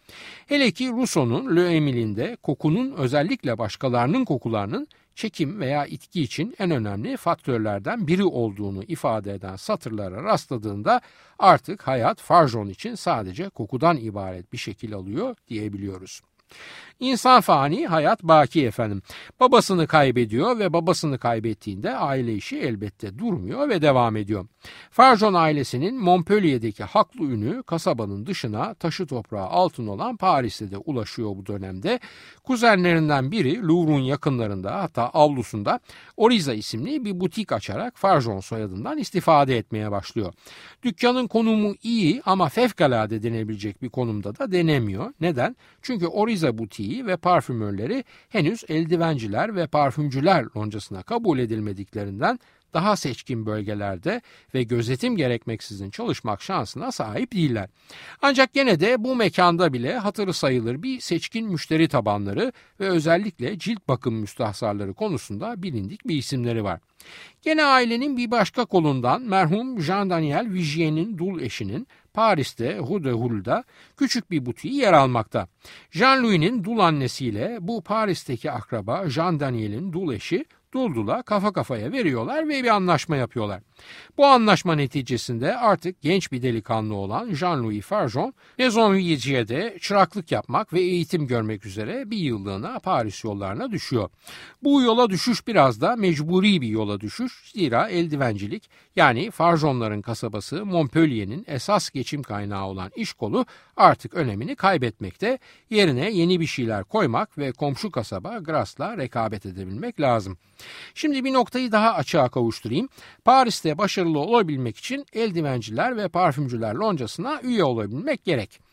A: Hele ki Rousseau'nun Le Emile'inde kokunun özellikle başkalarının kokularının çekim veya itki için en önemli faktörlerden biri olduğunu ifade eden satırlara rastladığında artık hayat Farjon için sadece kokudan ibaret bir şekil alıyor diyebiliyoruz. İnsan fani, hayat baki efendim. Babasını kaybediyor ve babasını kaybettiğinde aile işi elbette durmuyor ve devam ediyor. Farjon ailesinin Montpellier'deki haklı ünü kasabanın dışına taşı toprağı altın olan Paris'te de ulaşıyor bu dönemde. Kuzenlerinden biri Louvre'un yakınlarında hatta avlusunda Oriza isimli bir butik açarak Farjon soyadından istifade etmeye başlıyor. Dükkanın konumu iyi ama fevkalade denebilecek bir konumda da denemiyor. Neden? Çünkü Oriza butiği ve parfümörleri henüz eldivenciler ve parfümcüler loncasına kabul edilmediklerinden daha seçkin bölgelerde ve gözetim gerekmeksizin çalışmak şansına sahip değiller. Ancak gene de bu mekanda bile hatırı sayılır bir seçkin müşteri tabanları ve özellikle cilt bakım müstahsarları konusunda bilindik bir isimleri var. Gene ailenin bir başka kolundan merhum Jean-Daniel Vigier'in dul eşinin Paris'te Rue de Hul'da küçük bir butiği yer almakta. Jean-Louis'nin dul annesiyle bu Paris'teki akraba Jean Daniel'in dul eşi Duldul'a kafa kafaya veriyorlar ve bir anlaşma yapıyorlar. Bu anlaşma neticesinde artık genç bir delikanlı olan Jean-Louis Farjon, Maison Vigier'de çıraklık yapmak ve eğitim görmek üzere bir yıllığına Paris yollarına düşüyor. Bu yola düşüş biraz da mecburi bir yola düşüş. Zira eldivencilik yani Farjonların kasabası Montpellier'in esas geçim kaynağı olan iş kolu artık önemini kaybetmekte. Yerine yeni bir şeyler koymak ve komşu kasaba Gras'la rekabet edebilmek lazım. Şimdi bir noktayı daha açığa kavuşturayım. Paris'te başarılı olabilmek için eldivenciler ve parfümcüler loncasına üye olabilmek gerek.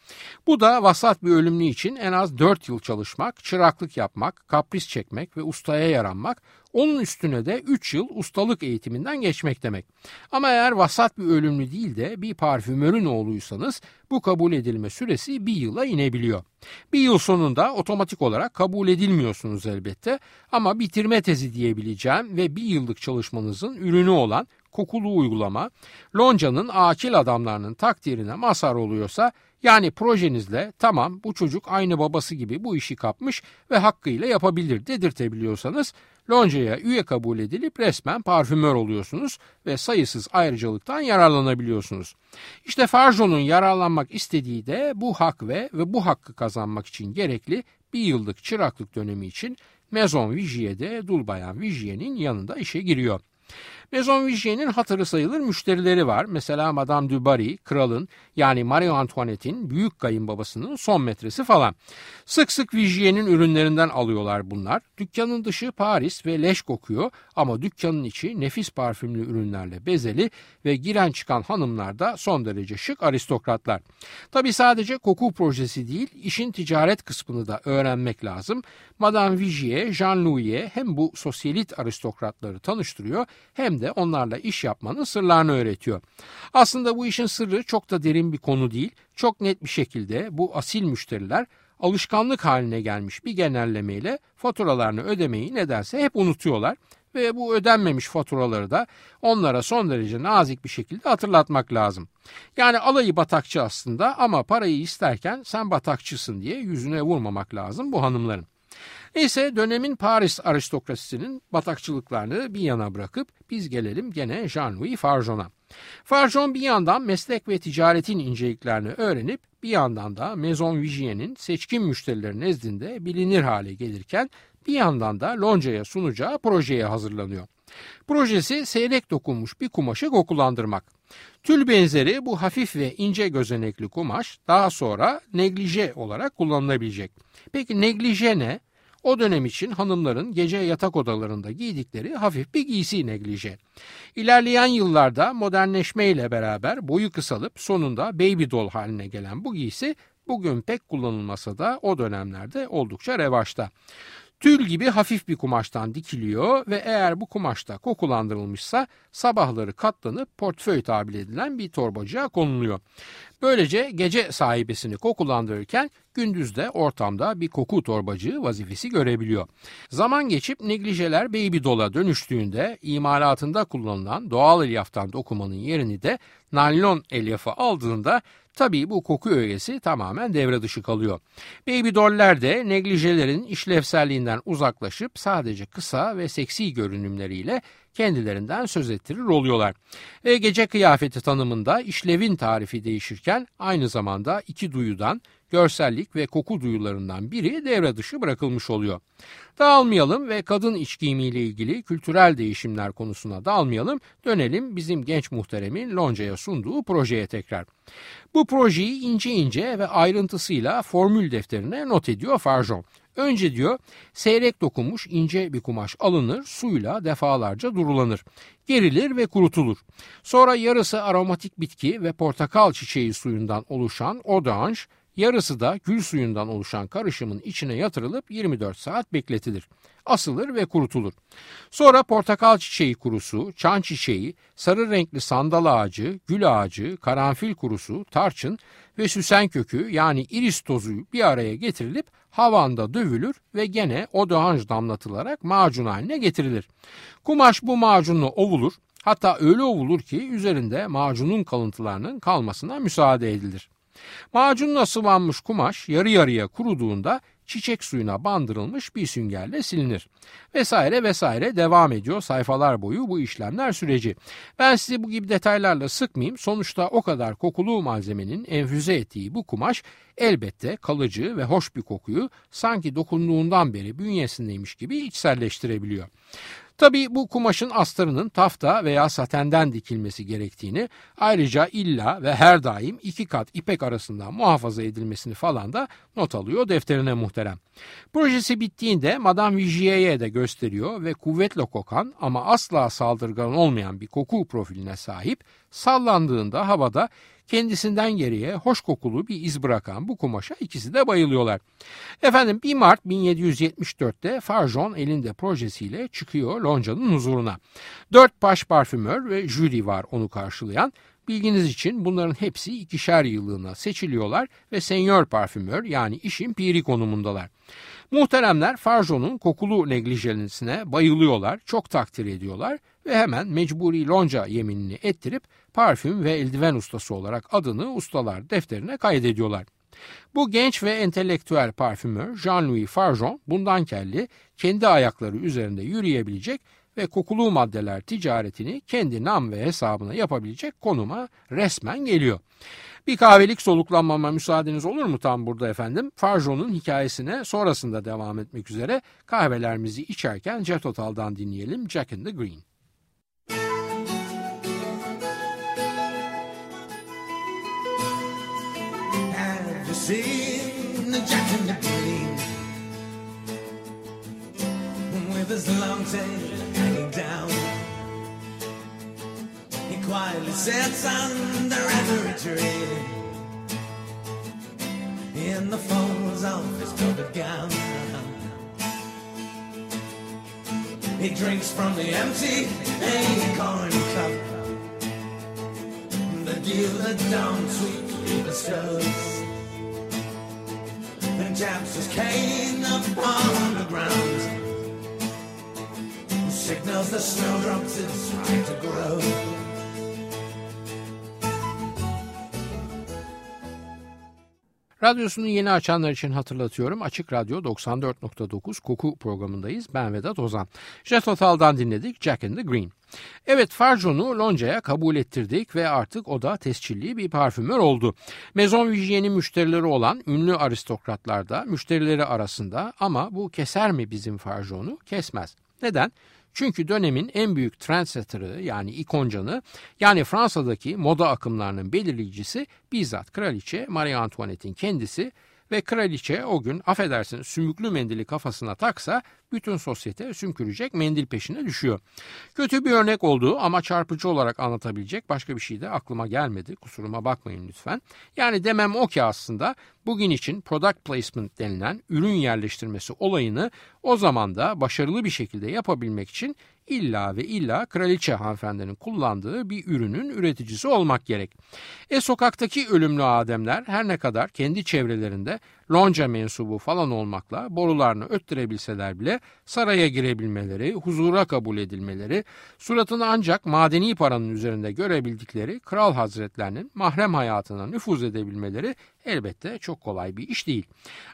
A: Bu da vasat bir ölümlü için en az 4 yıl çalışmak, çıraklık yapmak, kapris çekmek ve ustaya yaranmak, onun üstüne de 3 yıl ustalık eğitiminden geçmek demek. Ama eğer vasat bir ölümlü değil de bir parfümörün oğluysanız bu kabul edilme süresi bir yıla inebiliyor. Bir yıl sonunda otomatik olarak kabul edilmiyorsunuz elbette ama bitirme tezi diyebileceğim ve bir yıllık çalışmanızın ürünü olan kokulu uygulama, loncanın akil adamlarının takdirine mazhar oluyorsa yani projenizle tamam bu çocuk aynı babası gibi bu işi kapmış ve hakkıyla yapabilir dedirtebiliyorsanız loncaya üye kabul edilip resmen parfümör oluyorsunuz ve sayısız ayrıcalıktan yararlanabiliyorsunuz. İşte Farjon'un yararlanmak istediği de bu hak ve ve bu hakkı kazanmak için gerekli bir yıllık çıraklık dönemi için Maison Vigier'de Dulbayan Vigier'in yanında işe giriyor. Maison Vigier'in hatırı sayılır müşterileri var. Mesela Madame du Barry, kralın yani Marie Antoinette'in büyük kayınbabasının son metresi falan. Sık sık Vigier'in ürünlerinden alıyorlar bunlar. Dükkanın dışı Paris ve leş kokuyor ama dükkanın içi nefis parfümlü ürünlerle bezeli ve giren çıkan hanımlar da son derece şık aristokratlar. Tabi sadece koku projesi değil, işin ticaret kısmını da öğrenmek lazım. Madame Vigier, Jean-Louis'e hem bu sosyalit aristokratları tanıştırıyor hem de onlarla iş yapmanın sırlarını öğretiyor. Aslında bu işin sırrı çok da derin bir konu değil. Çok net bir şekilde bu asil müşteriler alışkanlık haline gelmiş bir genellemeyle faturalarını ödemeyi nedense hep unutuyorlar ve bu ödenmemiş faturaları da onlara son derece nazik bir şekilde hatırlatmak lazım. Yani alayı batakçı aslında ama parayı isterken sen batakçısın diye yüzüne vurmamak lazım bu hanımların. Neyse dönemin Paris aristokrasisinin batakçılıklarını bir yana bırakıp biz gelelim gene Jean-Louis Farjon'a. Farjon bir yandan meslek ve ticaretin inceliklerini öğrenip bir yandan da Maison Vigier'in seçkin müşterilerin nezdinde bilinir hale gelirken bir yandan da loncaya sunacağı projeye hazırlanıyor. Projesi seyrek dokunmuş bir kumaşı kokulandırmak. Tül benzeri bu hafif ve ince gözenekli kumaş daha sonra neglije olarak kullanılabilecek. Peki neglije ne? O dönem için hanımların gece yatak odalarında giydikleri hafif bir giysi neglije. İlerleyen yıllarda modernleşmeyle beraber boyu kısalıp sonunda baby doll haline gelen bu giysi bugün pek kullanılmasa da o dönemlerde oldukça revaçta. Tül gibi hafif bir kumaştan dikiliyor ve eğer bu kumaşta kokulandırılmışsa sabahları katlanıp portföy tabir edilen bir torbacığa konuluyor. Böylece gece sahibesini kokulandırırken gündüz de ortamda bir koku torbacığı vazifesi görebiliyor. Zaman geçip neglijeler baby dola dönüştüğünde imalatında kullanılan doğal elyaftan dokumanın yerini de naylon elyafı aldığında Tabii bu koku öğesi tamamen devre dışı kalıyor. Baby doller de neglijelerin işlevselliğinden uzaklaşıp sadece kısa ve seksi görünümleriyle kendilerinden söz ettirir oluyorlar. Ve gece kıyafeti tanımında işlevin tarifi değişirken aynı zamanda iki duyudan görsellik ve koku duyularından biri devre dışı bırakılmış oluyor. Dağılmayalım ve kadın iç giyimiyle ilgili kültürel değişimler konusuna dalmayalım. Dönelim bizim genç muhteremin Lonca'ya sunduğu projeye tekrar. Bu projeyi ince ince ve ayrıntısıyla formül defterine not ediyor Farjon. Önce diyor seyrek dokunmuş ince bir kumaş alınır suyla defalarca durulanır. Gerilir ve kurutulur. Sonra yarısı aromatik bitki ve portakal çiçeği suyundan oluşan odanj, yarısı da gül suyundan oluşan karışımın içine yatırılıp 24 saat bekletilir. Asılır ve kurutulur. Sonra portakal çiçeği kurusu, çan çiçeği, sarı renkli sandal ağacı, gül ağacı, karanfil kurusu, tarçın ve süsen kökü yani iris tozu bir araya getirilip havanda dövülür ve gene odanj damlatılarak macun haline getirilir. Kumaş bu macunla ovulur. Hatta öyle ovulur ki üzerinde macunun kalıntılarının kalmasına müsaade edilir. Macunla sıvanmış kumaş yarı yarıya kuruduğunda çiçek suyuna bandırılmış bir süngerle silinir. Vesaire vesaire devam ediyor sayfalar boyu bu işlemler süreci. Ben sizi bu gibi detaylarla sıkmayayım. Sonuçta o kadar kokulu malzemenin enfüze ettiği bu kumaş elbette kalıcı ve hoş bir kokuyu sanki dokunduğundan beri bünyesindeymiş gibi içselleştirebiliyor. Tabii bu kumaşın astarının tafta veya satenden dikilmesi gerektiğini ayrıca illa ve her daim iki kat ipek arasında muhafaza edilmesini falan da not alıyor defterine muhterem. Projesi bittiğinde Madame Vigier'e de gösteriyor ve kuvvetle kokan ama asla saldırgan olmayan bir koku profiline sahip sallandığında havada kendisinden geriye hoş kokulu bir iz bırakan bu kumaşa ikisi de bayılıyorlar. Efendim 1 Mart 1774'te Farjon elinde projesiyle çıkıyor Lonca'nın huzuruna. Dört baş parfümör ve jüri var onu karşılayan. Bilginiz için bunların hepsi ikişer yıllığına seçiliyorlar ve senyor parfümör yani işin piri konumundalar. Muhteremler Farjon'un kokulu neglijelisine bayılıyorlar, çok takdir ediyorlar ve hemen mecburi lonca yeminini ettirip parfüm ve eldiven ustası olarak adını ustalar defterine kaydediyorlar. Bu genç ve entelektüel parfümör Jean-Louis Farjon bundan kelli kendi ayakları üzerinde yürüyebilecek ve kokulu maddeler ticaretini kendi nam ve hesabına yapabilecek konuma resmen geliyor. Bir kahvelik soluklanmama müsaadeniz olur mu tam burada efendim? Farjon'un hikayesine sonrasında devam etmek üzere kahvelerimizi içerken Jet Total'dan dinleyelim Jack in the Green. Seen the Jack in the Green? With his long tail hanging down. He quietly sits under every tree. In the folds of his coated gown. He drinks from the empty acorn cup. The gilded dawn sweetly bestows Taps his cane upon the ground Signals the snowdrops it's right to grow Radyosunun yeni açanlar için hatırlatıyorum. Açık Radyo 94.9 Koku programındayız. Ben Vedat Ozan. Jet Total'dan dinledik Jack and the Green. Evet Farjon'u Lonca'ya kabul ettirdik ve artık o da tescilli bir parfümör oldu. Maison Vigier'in müşterileri olan ünlü aristokratlar da müşterileri arasında ama bu keser mi bizim Farjon'u? Kesmez. Neden? Çünkü dönemin en büyük trendsetter'ı yani ikoncanı yani Fransa'daki moda akımlarının belirleyicisi bizzat kraliçe Marie Antoinette'in kendisi ve kraliçe o gün affedersin sümüklü mendili kafasına taksa bütün sosyete sümkürecek mendil peşine düşüyor. Kötü bir örnek olduğu ama çarpıcı olarak anlatabilecek başka bir şey de aklıma gelmedi. Kusuruma bakmayın lütfen. Yani demem o ki aslında bugün için product placement denilen ürün yerleştirmesi olayını o zaman da başarılı bir şekilde yapabilmek için illa ve illa kraliçe hanımefendinin kullandığı bir ürünün üreticisi olmak gerek. E sokaktaki ölümlü ademler her ne kadar kendi çevrelerinde lonca mensubu falan olmakla borularını öttürebilseler bile saraya girebilmeleri, huzura kabul edilmeleri, suratını ancak madeni paranın üzerinde görebildikleri kral hazretlerinin mahrem hayatına nüfuz edebilmeleri elbette çok kolay bir iş değil.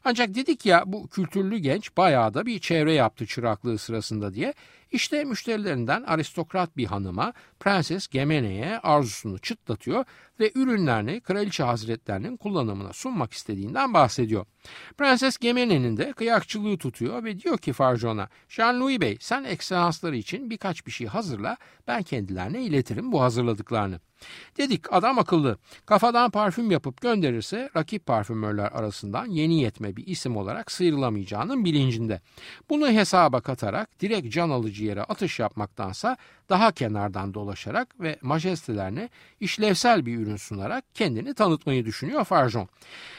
A: Ancak dedik ya bu kültürlü genç bayağı da bir çevre yaptı çıraklığı sırasında diye işte müşterilerinden aristokrat bir hanıma Prenses Gemene'ye arzusunu çıtlatıyor ve ürünlerini kraliçe hazretlerinin kullanımına sunmak istediğinden bahsediyor. Prenses Gemene'nin de kıyakçılığı tutuyor ve diyor ki Farjon'a Jean-Louis Bey sen ekselansları için birkaç bir şey hazırla ben kendilerine iletirim bu hazırladıklarını. Dedik adam akıllı. Kafadan parfüm yapıp gönderirse rakip parfümörler arasından yeni yetme bir isim olarak sıyrılamayacağının bilincinde. Bunu hesaba katarak direkt can alıcı yere atış yapmaktansa daha kenardan dolaşarak ve majestelerine işlevsel bir ürün sunarak kendini tanıtmayı düşünüyor Farjon.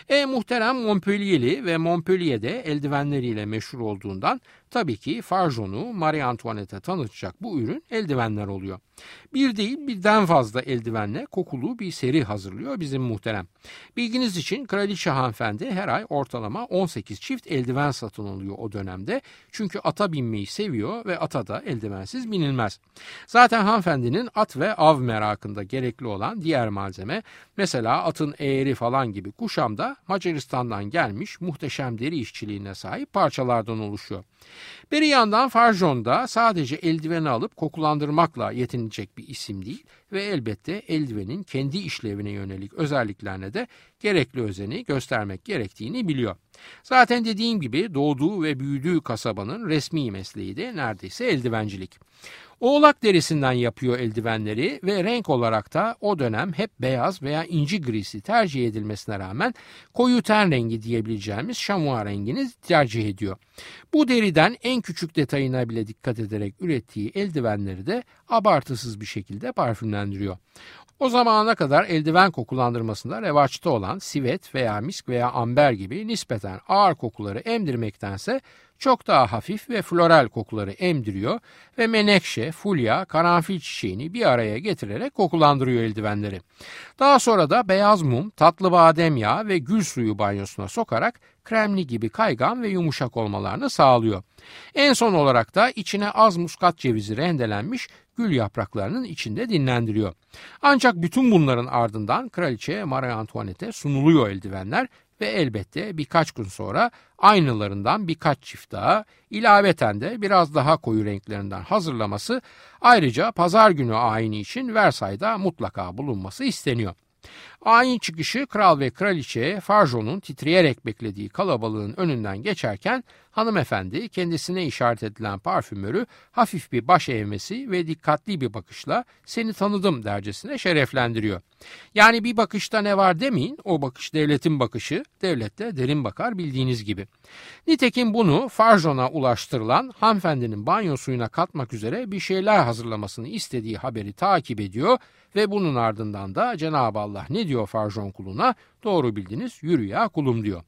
A: E muhterem Montpellier'li ve Montpellier'de eldivenleriyle meşhur olduğundan Tabii ki Farjon'u Marie Antoinette'e tanıtacak bu ürün eldivenler oluyor. Bir değil birden fazla eldivenle kokulu bir seri hazırlıyor bizim muhterem. Bilginiz için kraliçe hanımefendi her ay ortalama 18 çift eldiven satın alıyor o dönemde. Çünkü ata binmeyi seviyor ve ata da eldivensiz binilmez. Zaten hanımefendinin at ve av merakında gerekli olan diğer malzeme mesela atın eğri falan gibi kuşam da Macaristan'dan gelmiş muhteşem deri işçiliğine sahip parçalardan oluşuyor. Bir yandan Farjon da sadece eldiveni alıp kokulandırmakla yetinilecek bir isim değil ve elbette eldivenin kendi işlevine yönelik özelliklerine de gerekli özeni göstermek gerektiğini biliyor. Zaten dediğim gibi doğduğu ve büyüdüğü kasabanın resmi mesleği de neredeyse eldivencilik. Oğlak derisinden yapıyor eldivenleri ve renk olarak da o dönem hep beyaz veya inci grisi tercih edilmesine rağmen koyu ten rengi diyebileceğimiz şamua rengini tercih ediyor. Bu deriden en küçük detayına bile dikkat ederek ürettiği eldivenleri de abartısız bir şekilde parfümlendiriyor. O zamana kadar eldiven kokulandırmasında revaçta olan sivet veya misk veya amber gibi nispeten ağır kokuları emdirmektense çok daha hafif ve floral kokuları emdiriyor ve menekşe, fulya, karanfil çiçeğini bir araya getirerek kokulandırıyor eldivenleri. Daha sonra da beyaz mum, tatlı badem yağı ve gül suyu banyosuna sokarak kremli gibi kaygan ve yumuşak olmalarını sağlıyor. En son olarak da içine az muskat cevizi rendelenmiş gül yapraklarının içinde dinlendiriyor. Ancak bütün bunların ardından kraliçe Marie Antoinette'e sunuluyor eldivenler ve elbette birkaç gün sonra aynılarından birkaç çift daha ilaveten de biraz daha koyu renklerinden hazırlaması ayrıca pazar günü ayini için Versay'da mutlaka bulunması isteniyor. Ayin çıkışı kral ve kraliçe Farjo'nun titreyerek beklediği kalabalığın önünden geçerken hanımefendi kendisine işaret edilen parfümörü hafif bir baş eğmesi ve dikkatli bir bakışla seni tanıdım dercesine şereflendiriyor. Yani bir bakışta ne var demeyin o bakış devletin bakışı devlet de derin bakar bildiğiniz gibi. Nitekim bunu Farjon'a ulaştırılan hanımefendinin banyo suyuna katmak üzere bir şeyler hazırlamasını istediği haberi takip ediyor ve bunun ardından da Cenab-ı Allah ne diyor Farjon kuluna? Doğru bildiniz yürü ya kulum diyor.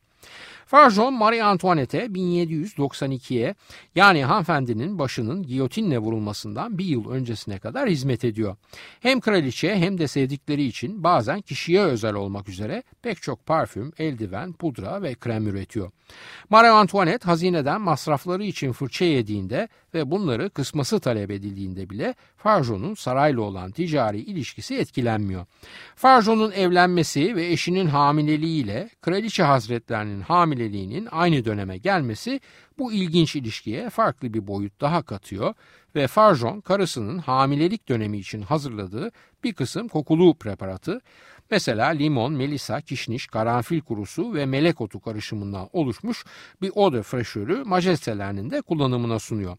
A: Farjon Marie Antoinette'e 1792'ye yani hanımefendinin başının giyotinle vurulmasından bir yıl öncesine kadar hizmet ediyor. Hem kraliçe hem de sevdikleri için bazen kişiye özel olmak üzere pek çok parfüm, eldiven, pudra ve krem üretiyor. Marie Antoinette hazineden masrafları için fırça yediğinde ve bunları kısması talep edildiğinde bile Farjon'un sarayla olan ticari ilişkisi etkilenmiyor. Farjon'un evlenmesi ve eşinin hamileliğiyle kraliçe hazretlerinin hamileliğinin aynı döneme gelmesi bu ilginç ilişkiye farklı bir boyut daha katıyor ve Farjon karısının hamilelik dönemi için hazırladığı bir kısım kokulu preparatı Mesela limon, melisa, kişniş, karanfil kurusu ve melek otu karışımından oluşmuş bir eau de fraîcheur'ü majestelerinin de kullanımına sunuyor.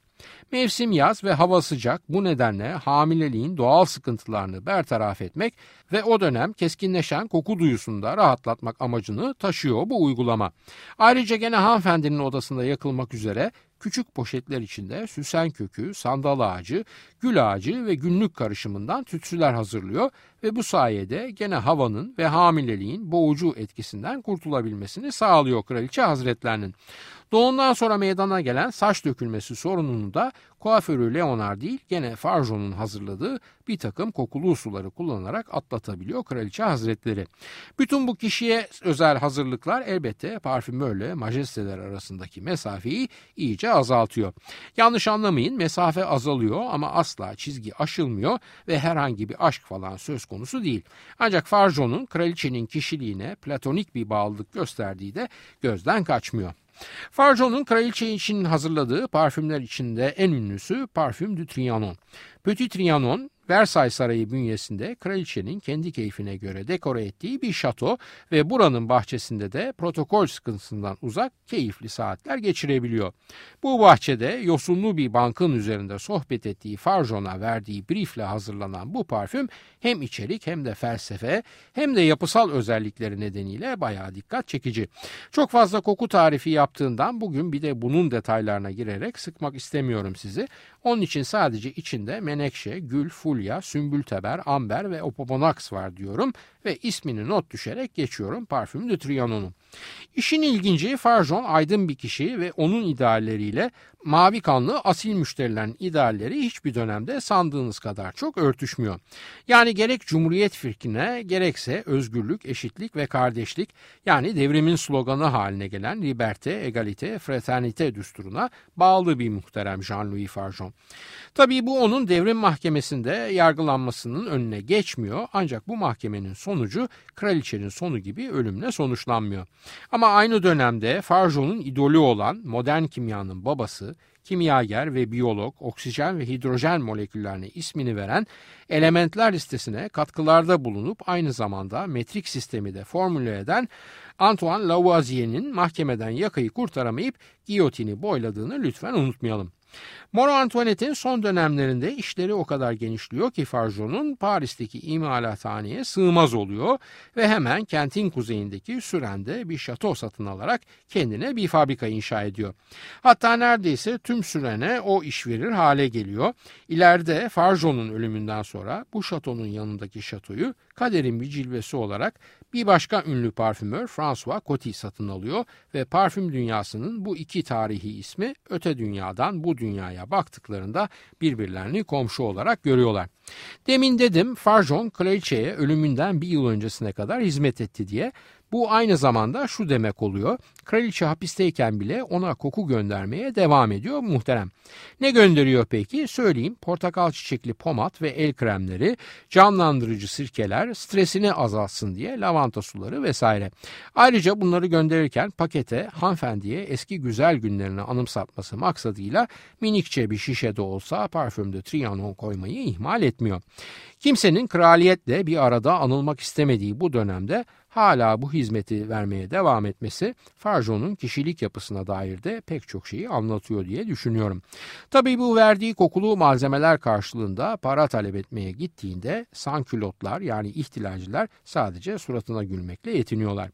A: Mevsim yaz ve hava sıcak bu nedenle hamileliğin doğal sıkıntılarını bertaraf etmek ve o dönem keskinleşen koku duyusunda rahatlatmak amacını taşıyor bu uygulama. Ayrıca gene hanımefendinin odasında yakılmak üzere küçük poşetler içinde süsen kökü, sandal ağacı, gül ağacı ve günlük karışımından tütsüler hazırlıyor ve bu sayede gene havanın ve hamileliğin boğucu etkisinden kurtulabilmesini sağlıyor kraliçe hazretlerinin. Doğumdan sonra meydana gelen saç dökülmesi sorununu da kuaförü Leonard değil gene Farjon'un hazırladığı bir takım kokulu suları kullanarak atlatabiliyor kraliçe hazretleri. Bütün bu kişiye özel hazırlıklar elbette parfümörle majesteler arasındaki mesafeyi iyice azaltıyor. Yanlış anlamayın mesafe azalıyor ama asla çizgi aşılmıyor ve herhangi bir aşk falan söz konusu değil. Ancak Farjon'un kraliçenin kişiliğine platonik bir bağlılık gösterdiği de gözden kaçmıyor. Farjon'un kraliçe için hazırladığı parfümler içinde en ünlüsü Parfüm du Trianon. Petit Trianon Versailles Sarayı bünyesinde kraliçenin kendi keyfine göre dekore ettiği bir şato ve buranın bahçesinde de protokol sıkıntısından uzak keyifli saatler geçirebiliyor. Bu bahçede yosunlu bir bankın üzerinde sohbet ettiği Farjon'a verdiği briefle hazırlanan bu parfüm hem içerik hem de felsefe hem de yapısal özellikleri nedeniyle bayağı dikkat çekici. Çok fazla koku tarifi yaptığından bugün bir de bunun detaylarına girerek sıkmak istemiyorum sizi. Onun için sadece içinde menekşe, gül, fulya, sümbülteber, amber ve opoponax var diyorum ve ismini not düşerek geçiyorum Parfüm de Trianon'u. İşin ilginci Farjon aydın bir kişi ve onun idealleriyle mavi kanlı asil müşterilerin idealleri hiçbir dönemde sandığınız kadar çok örtüşmüyor. Yani gerek Cumhuriyet fikrine gerekse özgürlük, eşitlik ve kardeşlik yani devrimin sloganı haline gelen liberte, egalite, fraternite düsturuna bağlı bir muhterem Jean-Louis Farjon. Tabii bu onun devrim mahkemesinde yargılanmasının önüne geçmiyor ancak bu mahkemenin sonucu kraliçenin sonu gibi ölümle sonuçlanmıyor. Ama aynı dönemde Farjon'un idolü olan modern kimyanın babası, kimyager ve biyolog oksijen ve hidrojen moleküllerine ismini veren elementler listesine katkılarda bulunup aynı zamanda metrik sistemi de formüle eden Antoine Lavoisier'in mahkemeden yakayı kurtaramayıp giyotini boyladığını lütfen unutmayalım. Moro Antoinette'in son dönemlerinde işleri o kadar genişliyor ki Farjon'un Paris'teki imalathaneye sığmaz oluyor ve hemen kentin kuzeyindeki Süren'de bir şato satın alarak kendine bir fabrika inşa ediyor. Hatta neredeyse tüm Süren'e o iş verir hale geliyor. İleride Farjon'un ölümünden sonra bu şatonun yanındaki şatoyu kaderin bir cilvesi olarak bir başka ünlü parfümör François Coty satın alıyor ve parfüm dünyasının bu iki tarihi ismi öte dünyadan bu dünyaya baktıklarında birbirlerini komşu olarak görüyorlar. Demin dedim Farjon kraliçeye ölümünden bir yıl öncesine kadar hizmet etti diye bu aynı zamanda şu demek oluyor. Kraliçe hapisteyken bile ona koku göndermeye devam ediyor muhterem. Ne gönderiyor peki? Söyleyeyim. Portakal çiçekli pomat ve el kremleri, canlandırıcı sirkeler, stresini azaltsın diye lavanta suları vesaire. Ayrıca bunları gönderirken pakete hanımefendiye eski güzel günlerini anımsatması maksadıyla minikçe bir şişede olsa parfümde Trianon koymayı ihmal etmiyor. Kimsenin kraliyetle bir arada anılmak istemediği bu dönemde hala bu hizmeti vermeye devam etmesi Farjon'un kişilik yapısına dair de pek çok şeyi anlatıyor diye düşünüyorum. Tabii bu verdiği kokulu malzemeler karşılığında para talep etmeye gittiğinde sankülotlar yani ihtilalciler sadece suratına gülmekle yetiniyorlar.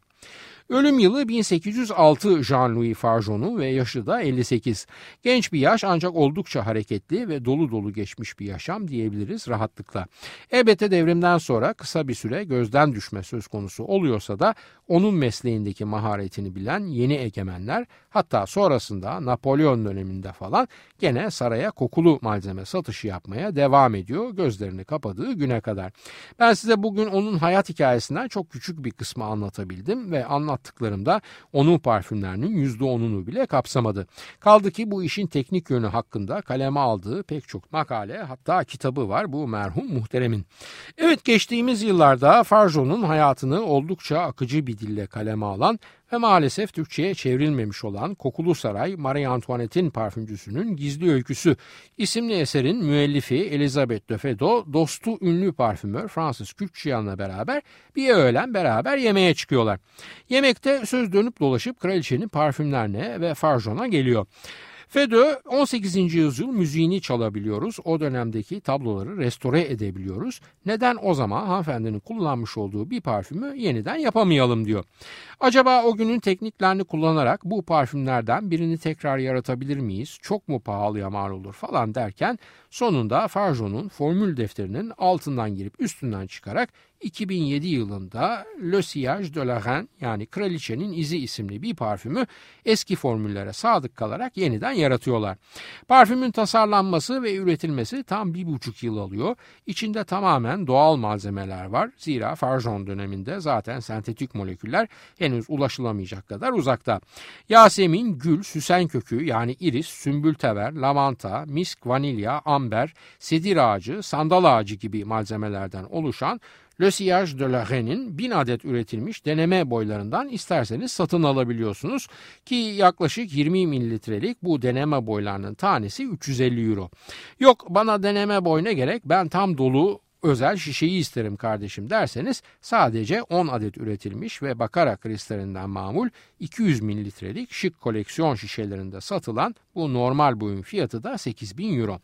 A: Ölüm yılı 1806 Jean-Louis Farjon'u ve yaşı da 58. Genç bir yaş ancak oldukça hareketli ve dolu dolu geçmiş bir yaşam diyebiliriz rahatlıkla. Elbette devrimden sonra kısa bir süre gözden düşme söz konusu oluyorsa da onun mesleğindeki maharetini bilen yeni egemenler hatta sonrasında Napolyon döneminde falan gene saraya kokulu malzeme satışı yapmaya devam ediyor gözlerini kapadığı güne kadar. Ben size bugün onun hayat hikayesinden çok küçük bir kısmı anlatabildim ve anlattıklarımda onun parfümlerinin %10'unu bile kapsamadı. Kaldı ki bu işin teknik yönü hakkında kaleme aldığı pek çok makale hatta kitabı var bu merhum muhteremin. Evet geçtiğimiz yıllarda Farjon'un hayatını oldukça akıcı bir dille kaleme alan ve maalesef Türkçe'ye çevrilmemiş olan Kokulu Saray Marie Antoinette'in parfümcüsünün gizli öyküsü isimli eserin müellifi Elizabeth de Fedo dostu ünlü parfümör Francis Kürkçiyan'la beraber bir öğlen beraber yemeğe çıkıyorlar. Yemekte söz dönüp dolaşıp kraliçenin parfümlerine ve Farjon'a geliyor. FEDÖ 18. yüzyıl müziğini çalabiliyoruz. O dönemdeki tabloları restore edebiliyoruz. Neden o zaman hanımefendinin kullanmış olduğu bir parfümü yeniden yapamayalım diyor. Acaba o günün tekniklerini kullanarak bu parfümlerden birini tekrar yaratabilir miyiz? Çok mu pahalıya mal olur falan derken sonunda Farjon'un formül defterinin altından girip üstünden çıkarak 2007 yılında Le Sillage de la Reine yani Kraliçenin İzi isimli bir parfümü eski formüllere sadık kalarak yeniden yaratıyorlar. Parfümün tasarlanması ve üretilmesi tam bir buçuk yıl alıyor. İçinde tamamen doğal malzemeler var. Zira Farjon döneminde zaten sentetik moleküller henüz ulaşılamayacak kadar uzakta. Yasemin, gül, süsen kökü yani iris, sümbültever, lavanta, misk, vanilya, amber, sedir ağacı, sandal ağacı gibi malzemelerden oluşan Le Sillage de la Reine'in 1000 adet üretilmiş deneme boylarından isterseniz satın alabiliyorsunuz ki yaklaşık 20 mililitrelik bu deneme boylarının tanesi 350 euro. Yok bana deneme boy ne gerek ben tam dolu özel şişeyi isterim kardeşim derseniz sadece 10 adet üretilmiş ve bakara kristalinden mamul 200 mililitrelik şık koleksiyon şişelerinde satılan Bu normal boyun fiyatı da 8000 euro.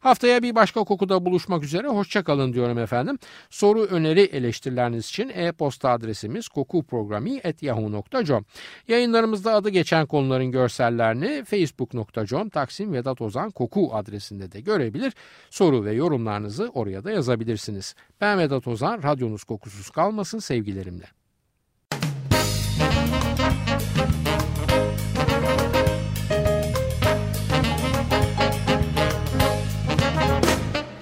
A: Haftaya bir başka kokuda buluşmak üzere. Hoşçakalın diyorum efendim. Soru, öneri, eleştirileriniz için e-posta adresimiz kokuprogrami.yahoo.com Yayınlarımızda adı geçen konuların görsellerini facebook.com Taksim Vedat Ozan Koku adresinde de görebilir. Soru ve yorumlarınızı oraya da yazabilirsiniz. Ben Vedat Ozan, radyonuz kokusuz kalmasın sevgilerimle.